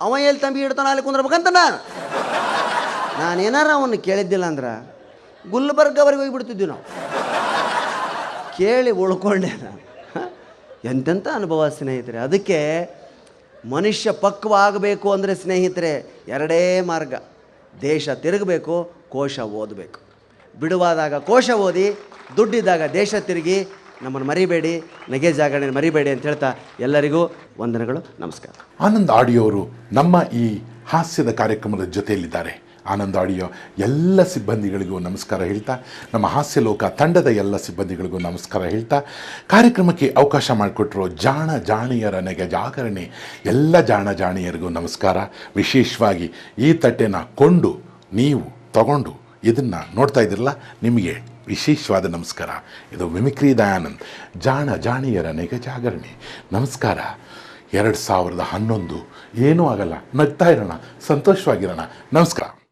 ಅವ ಎಲ್ಲಿ ತಂಬಿಗೆ ಇಡ್ತಾನೋ ಅಲ್ಲಿ ಕುಂದಿರ್ಬೇಕಂತ ನಾನು. ನಾನೇನಾರ ಅವನು ಕೇಳಿದ್ದಿಲ್ಲ ಅಂದ್ರೆ ಗುಲ್ಬರ್ಗವರೆಗೆ ಹೋಗಿಬಿಡ್ತಿದ್ವಿ ನಾವು. ಕೇಳಿ ಉಳ್ಕೊಂಡೆ ನಾನು? ಎಂತೆಂಥ ಅನುಭವ ಸ್ನೇಹಿತರೆ? ಅದಕ್ಕೆ ಮನುಷ್ಯ ಪಕ್ವ ಆಗಬೇಕು ಅಂದರೆ ಸ್ನೇಹಿತರೆ, ಎರಡೇ ಮಾರ್ಗ. ದೇಶ ತಿರುಗಬೇಕು, ಕೋಶ ಓದಬೇಕು. ಬಿಡುವಾದಾಗ ಕೋಶ ಓದಿ, ದುಡ್ಡಿದ್ದಾಗ ದೇಶ ತಿರುಗಿ, ನಮ್ಮನ್ನು ಮರಿಬೇಡಿ ನಗೆ ಜಾಗರಣೆ ಮರಿಬೇಡಿ ಅಂತ ಹೇಳ್ತಾ ಎಲ್ಲರಿಗೂ ವಂದನೆಗಳು, ನಮಸ್ಕಾರ. ಆನಂದ್ ಆಡಿಯೋರು ನಮ್ಮ ಈ ಹಾಸ್ಯದ ಕಾರ್ಯಕ್ರಮದ ಜೊತೆಯಲ್ಲಿದ್ದಾರೆ. ಆನಂದ್ ಆಡಿಯೋ ಎಲ್ಲ ಸಿಬ್ಬಂದಿಗಳಿಗೂ ನಮಸ್ಕಾರ ಹೇಳ್ತಾ, ನಮ್ಮ ಹಾಸ್ಯಲೋಕ ತಂಡದ ಎಲ್ಲ ಸಿಬ್ಬಂದಿಗಳಿಗೂ ನಮಸ್ಕಾರ ಹೇಳ್ತಾ, ಕಾರ್ಯಕ್ರಮಕ್ಕೆ ಅವಕಾಶ ಮಾಡಿಕೊಟ್ಟರು ಜಾಣ ಜಾಣಿಯರ ನೆಗೆ ಜಾಗರಣೆ ಎಲ್ಲ ಜಾಣ ಜಾಣಿಯರಿಗೂ ನಮಸ್ಕಾರ. ವಿಶೇಷವಾಗಿ ಈ ತಟ್ಟೆನ ಕೊಂಡು ನೀವು ತಗೊಂಡು ಇದನ್ನು ನೋಡ್ತಾ ಇದ್ದಿರಲ್ಲ, ನಿಮಗೆ ವಿಶೇಷವಾದ ನಮಸ್ಕಾರ. ಇದು ವಿಮಿಕ್ರಿ ದಯಾನಂದ್, ಜಾಣ ಜಾಣಿಯರ ನೆಗೆ ಜಾಗರಣೆ. ನಮಸ್ಕಾರ. ಎರಡು ಸಾವಿರದ ಹನ್ನೊಂದು, ಏನೂ ಆಗಲ್ಲ. ನಗ್ತಾ ಇರೋಣ. ಸಂತೋಷವಾಗಿರೋಣ. ನಮಸ್ಕಾರ.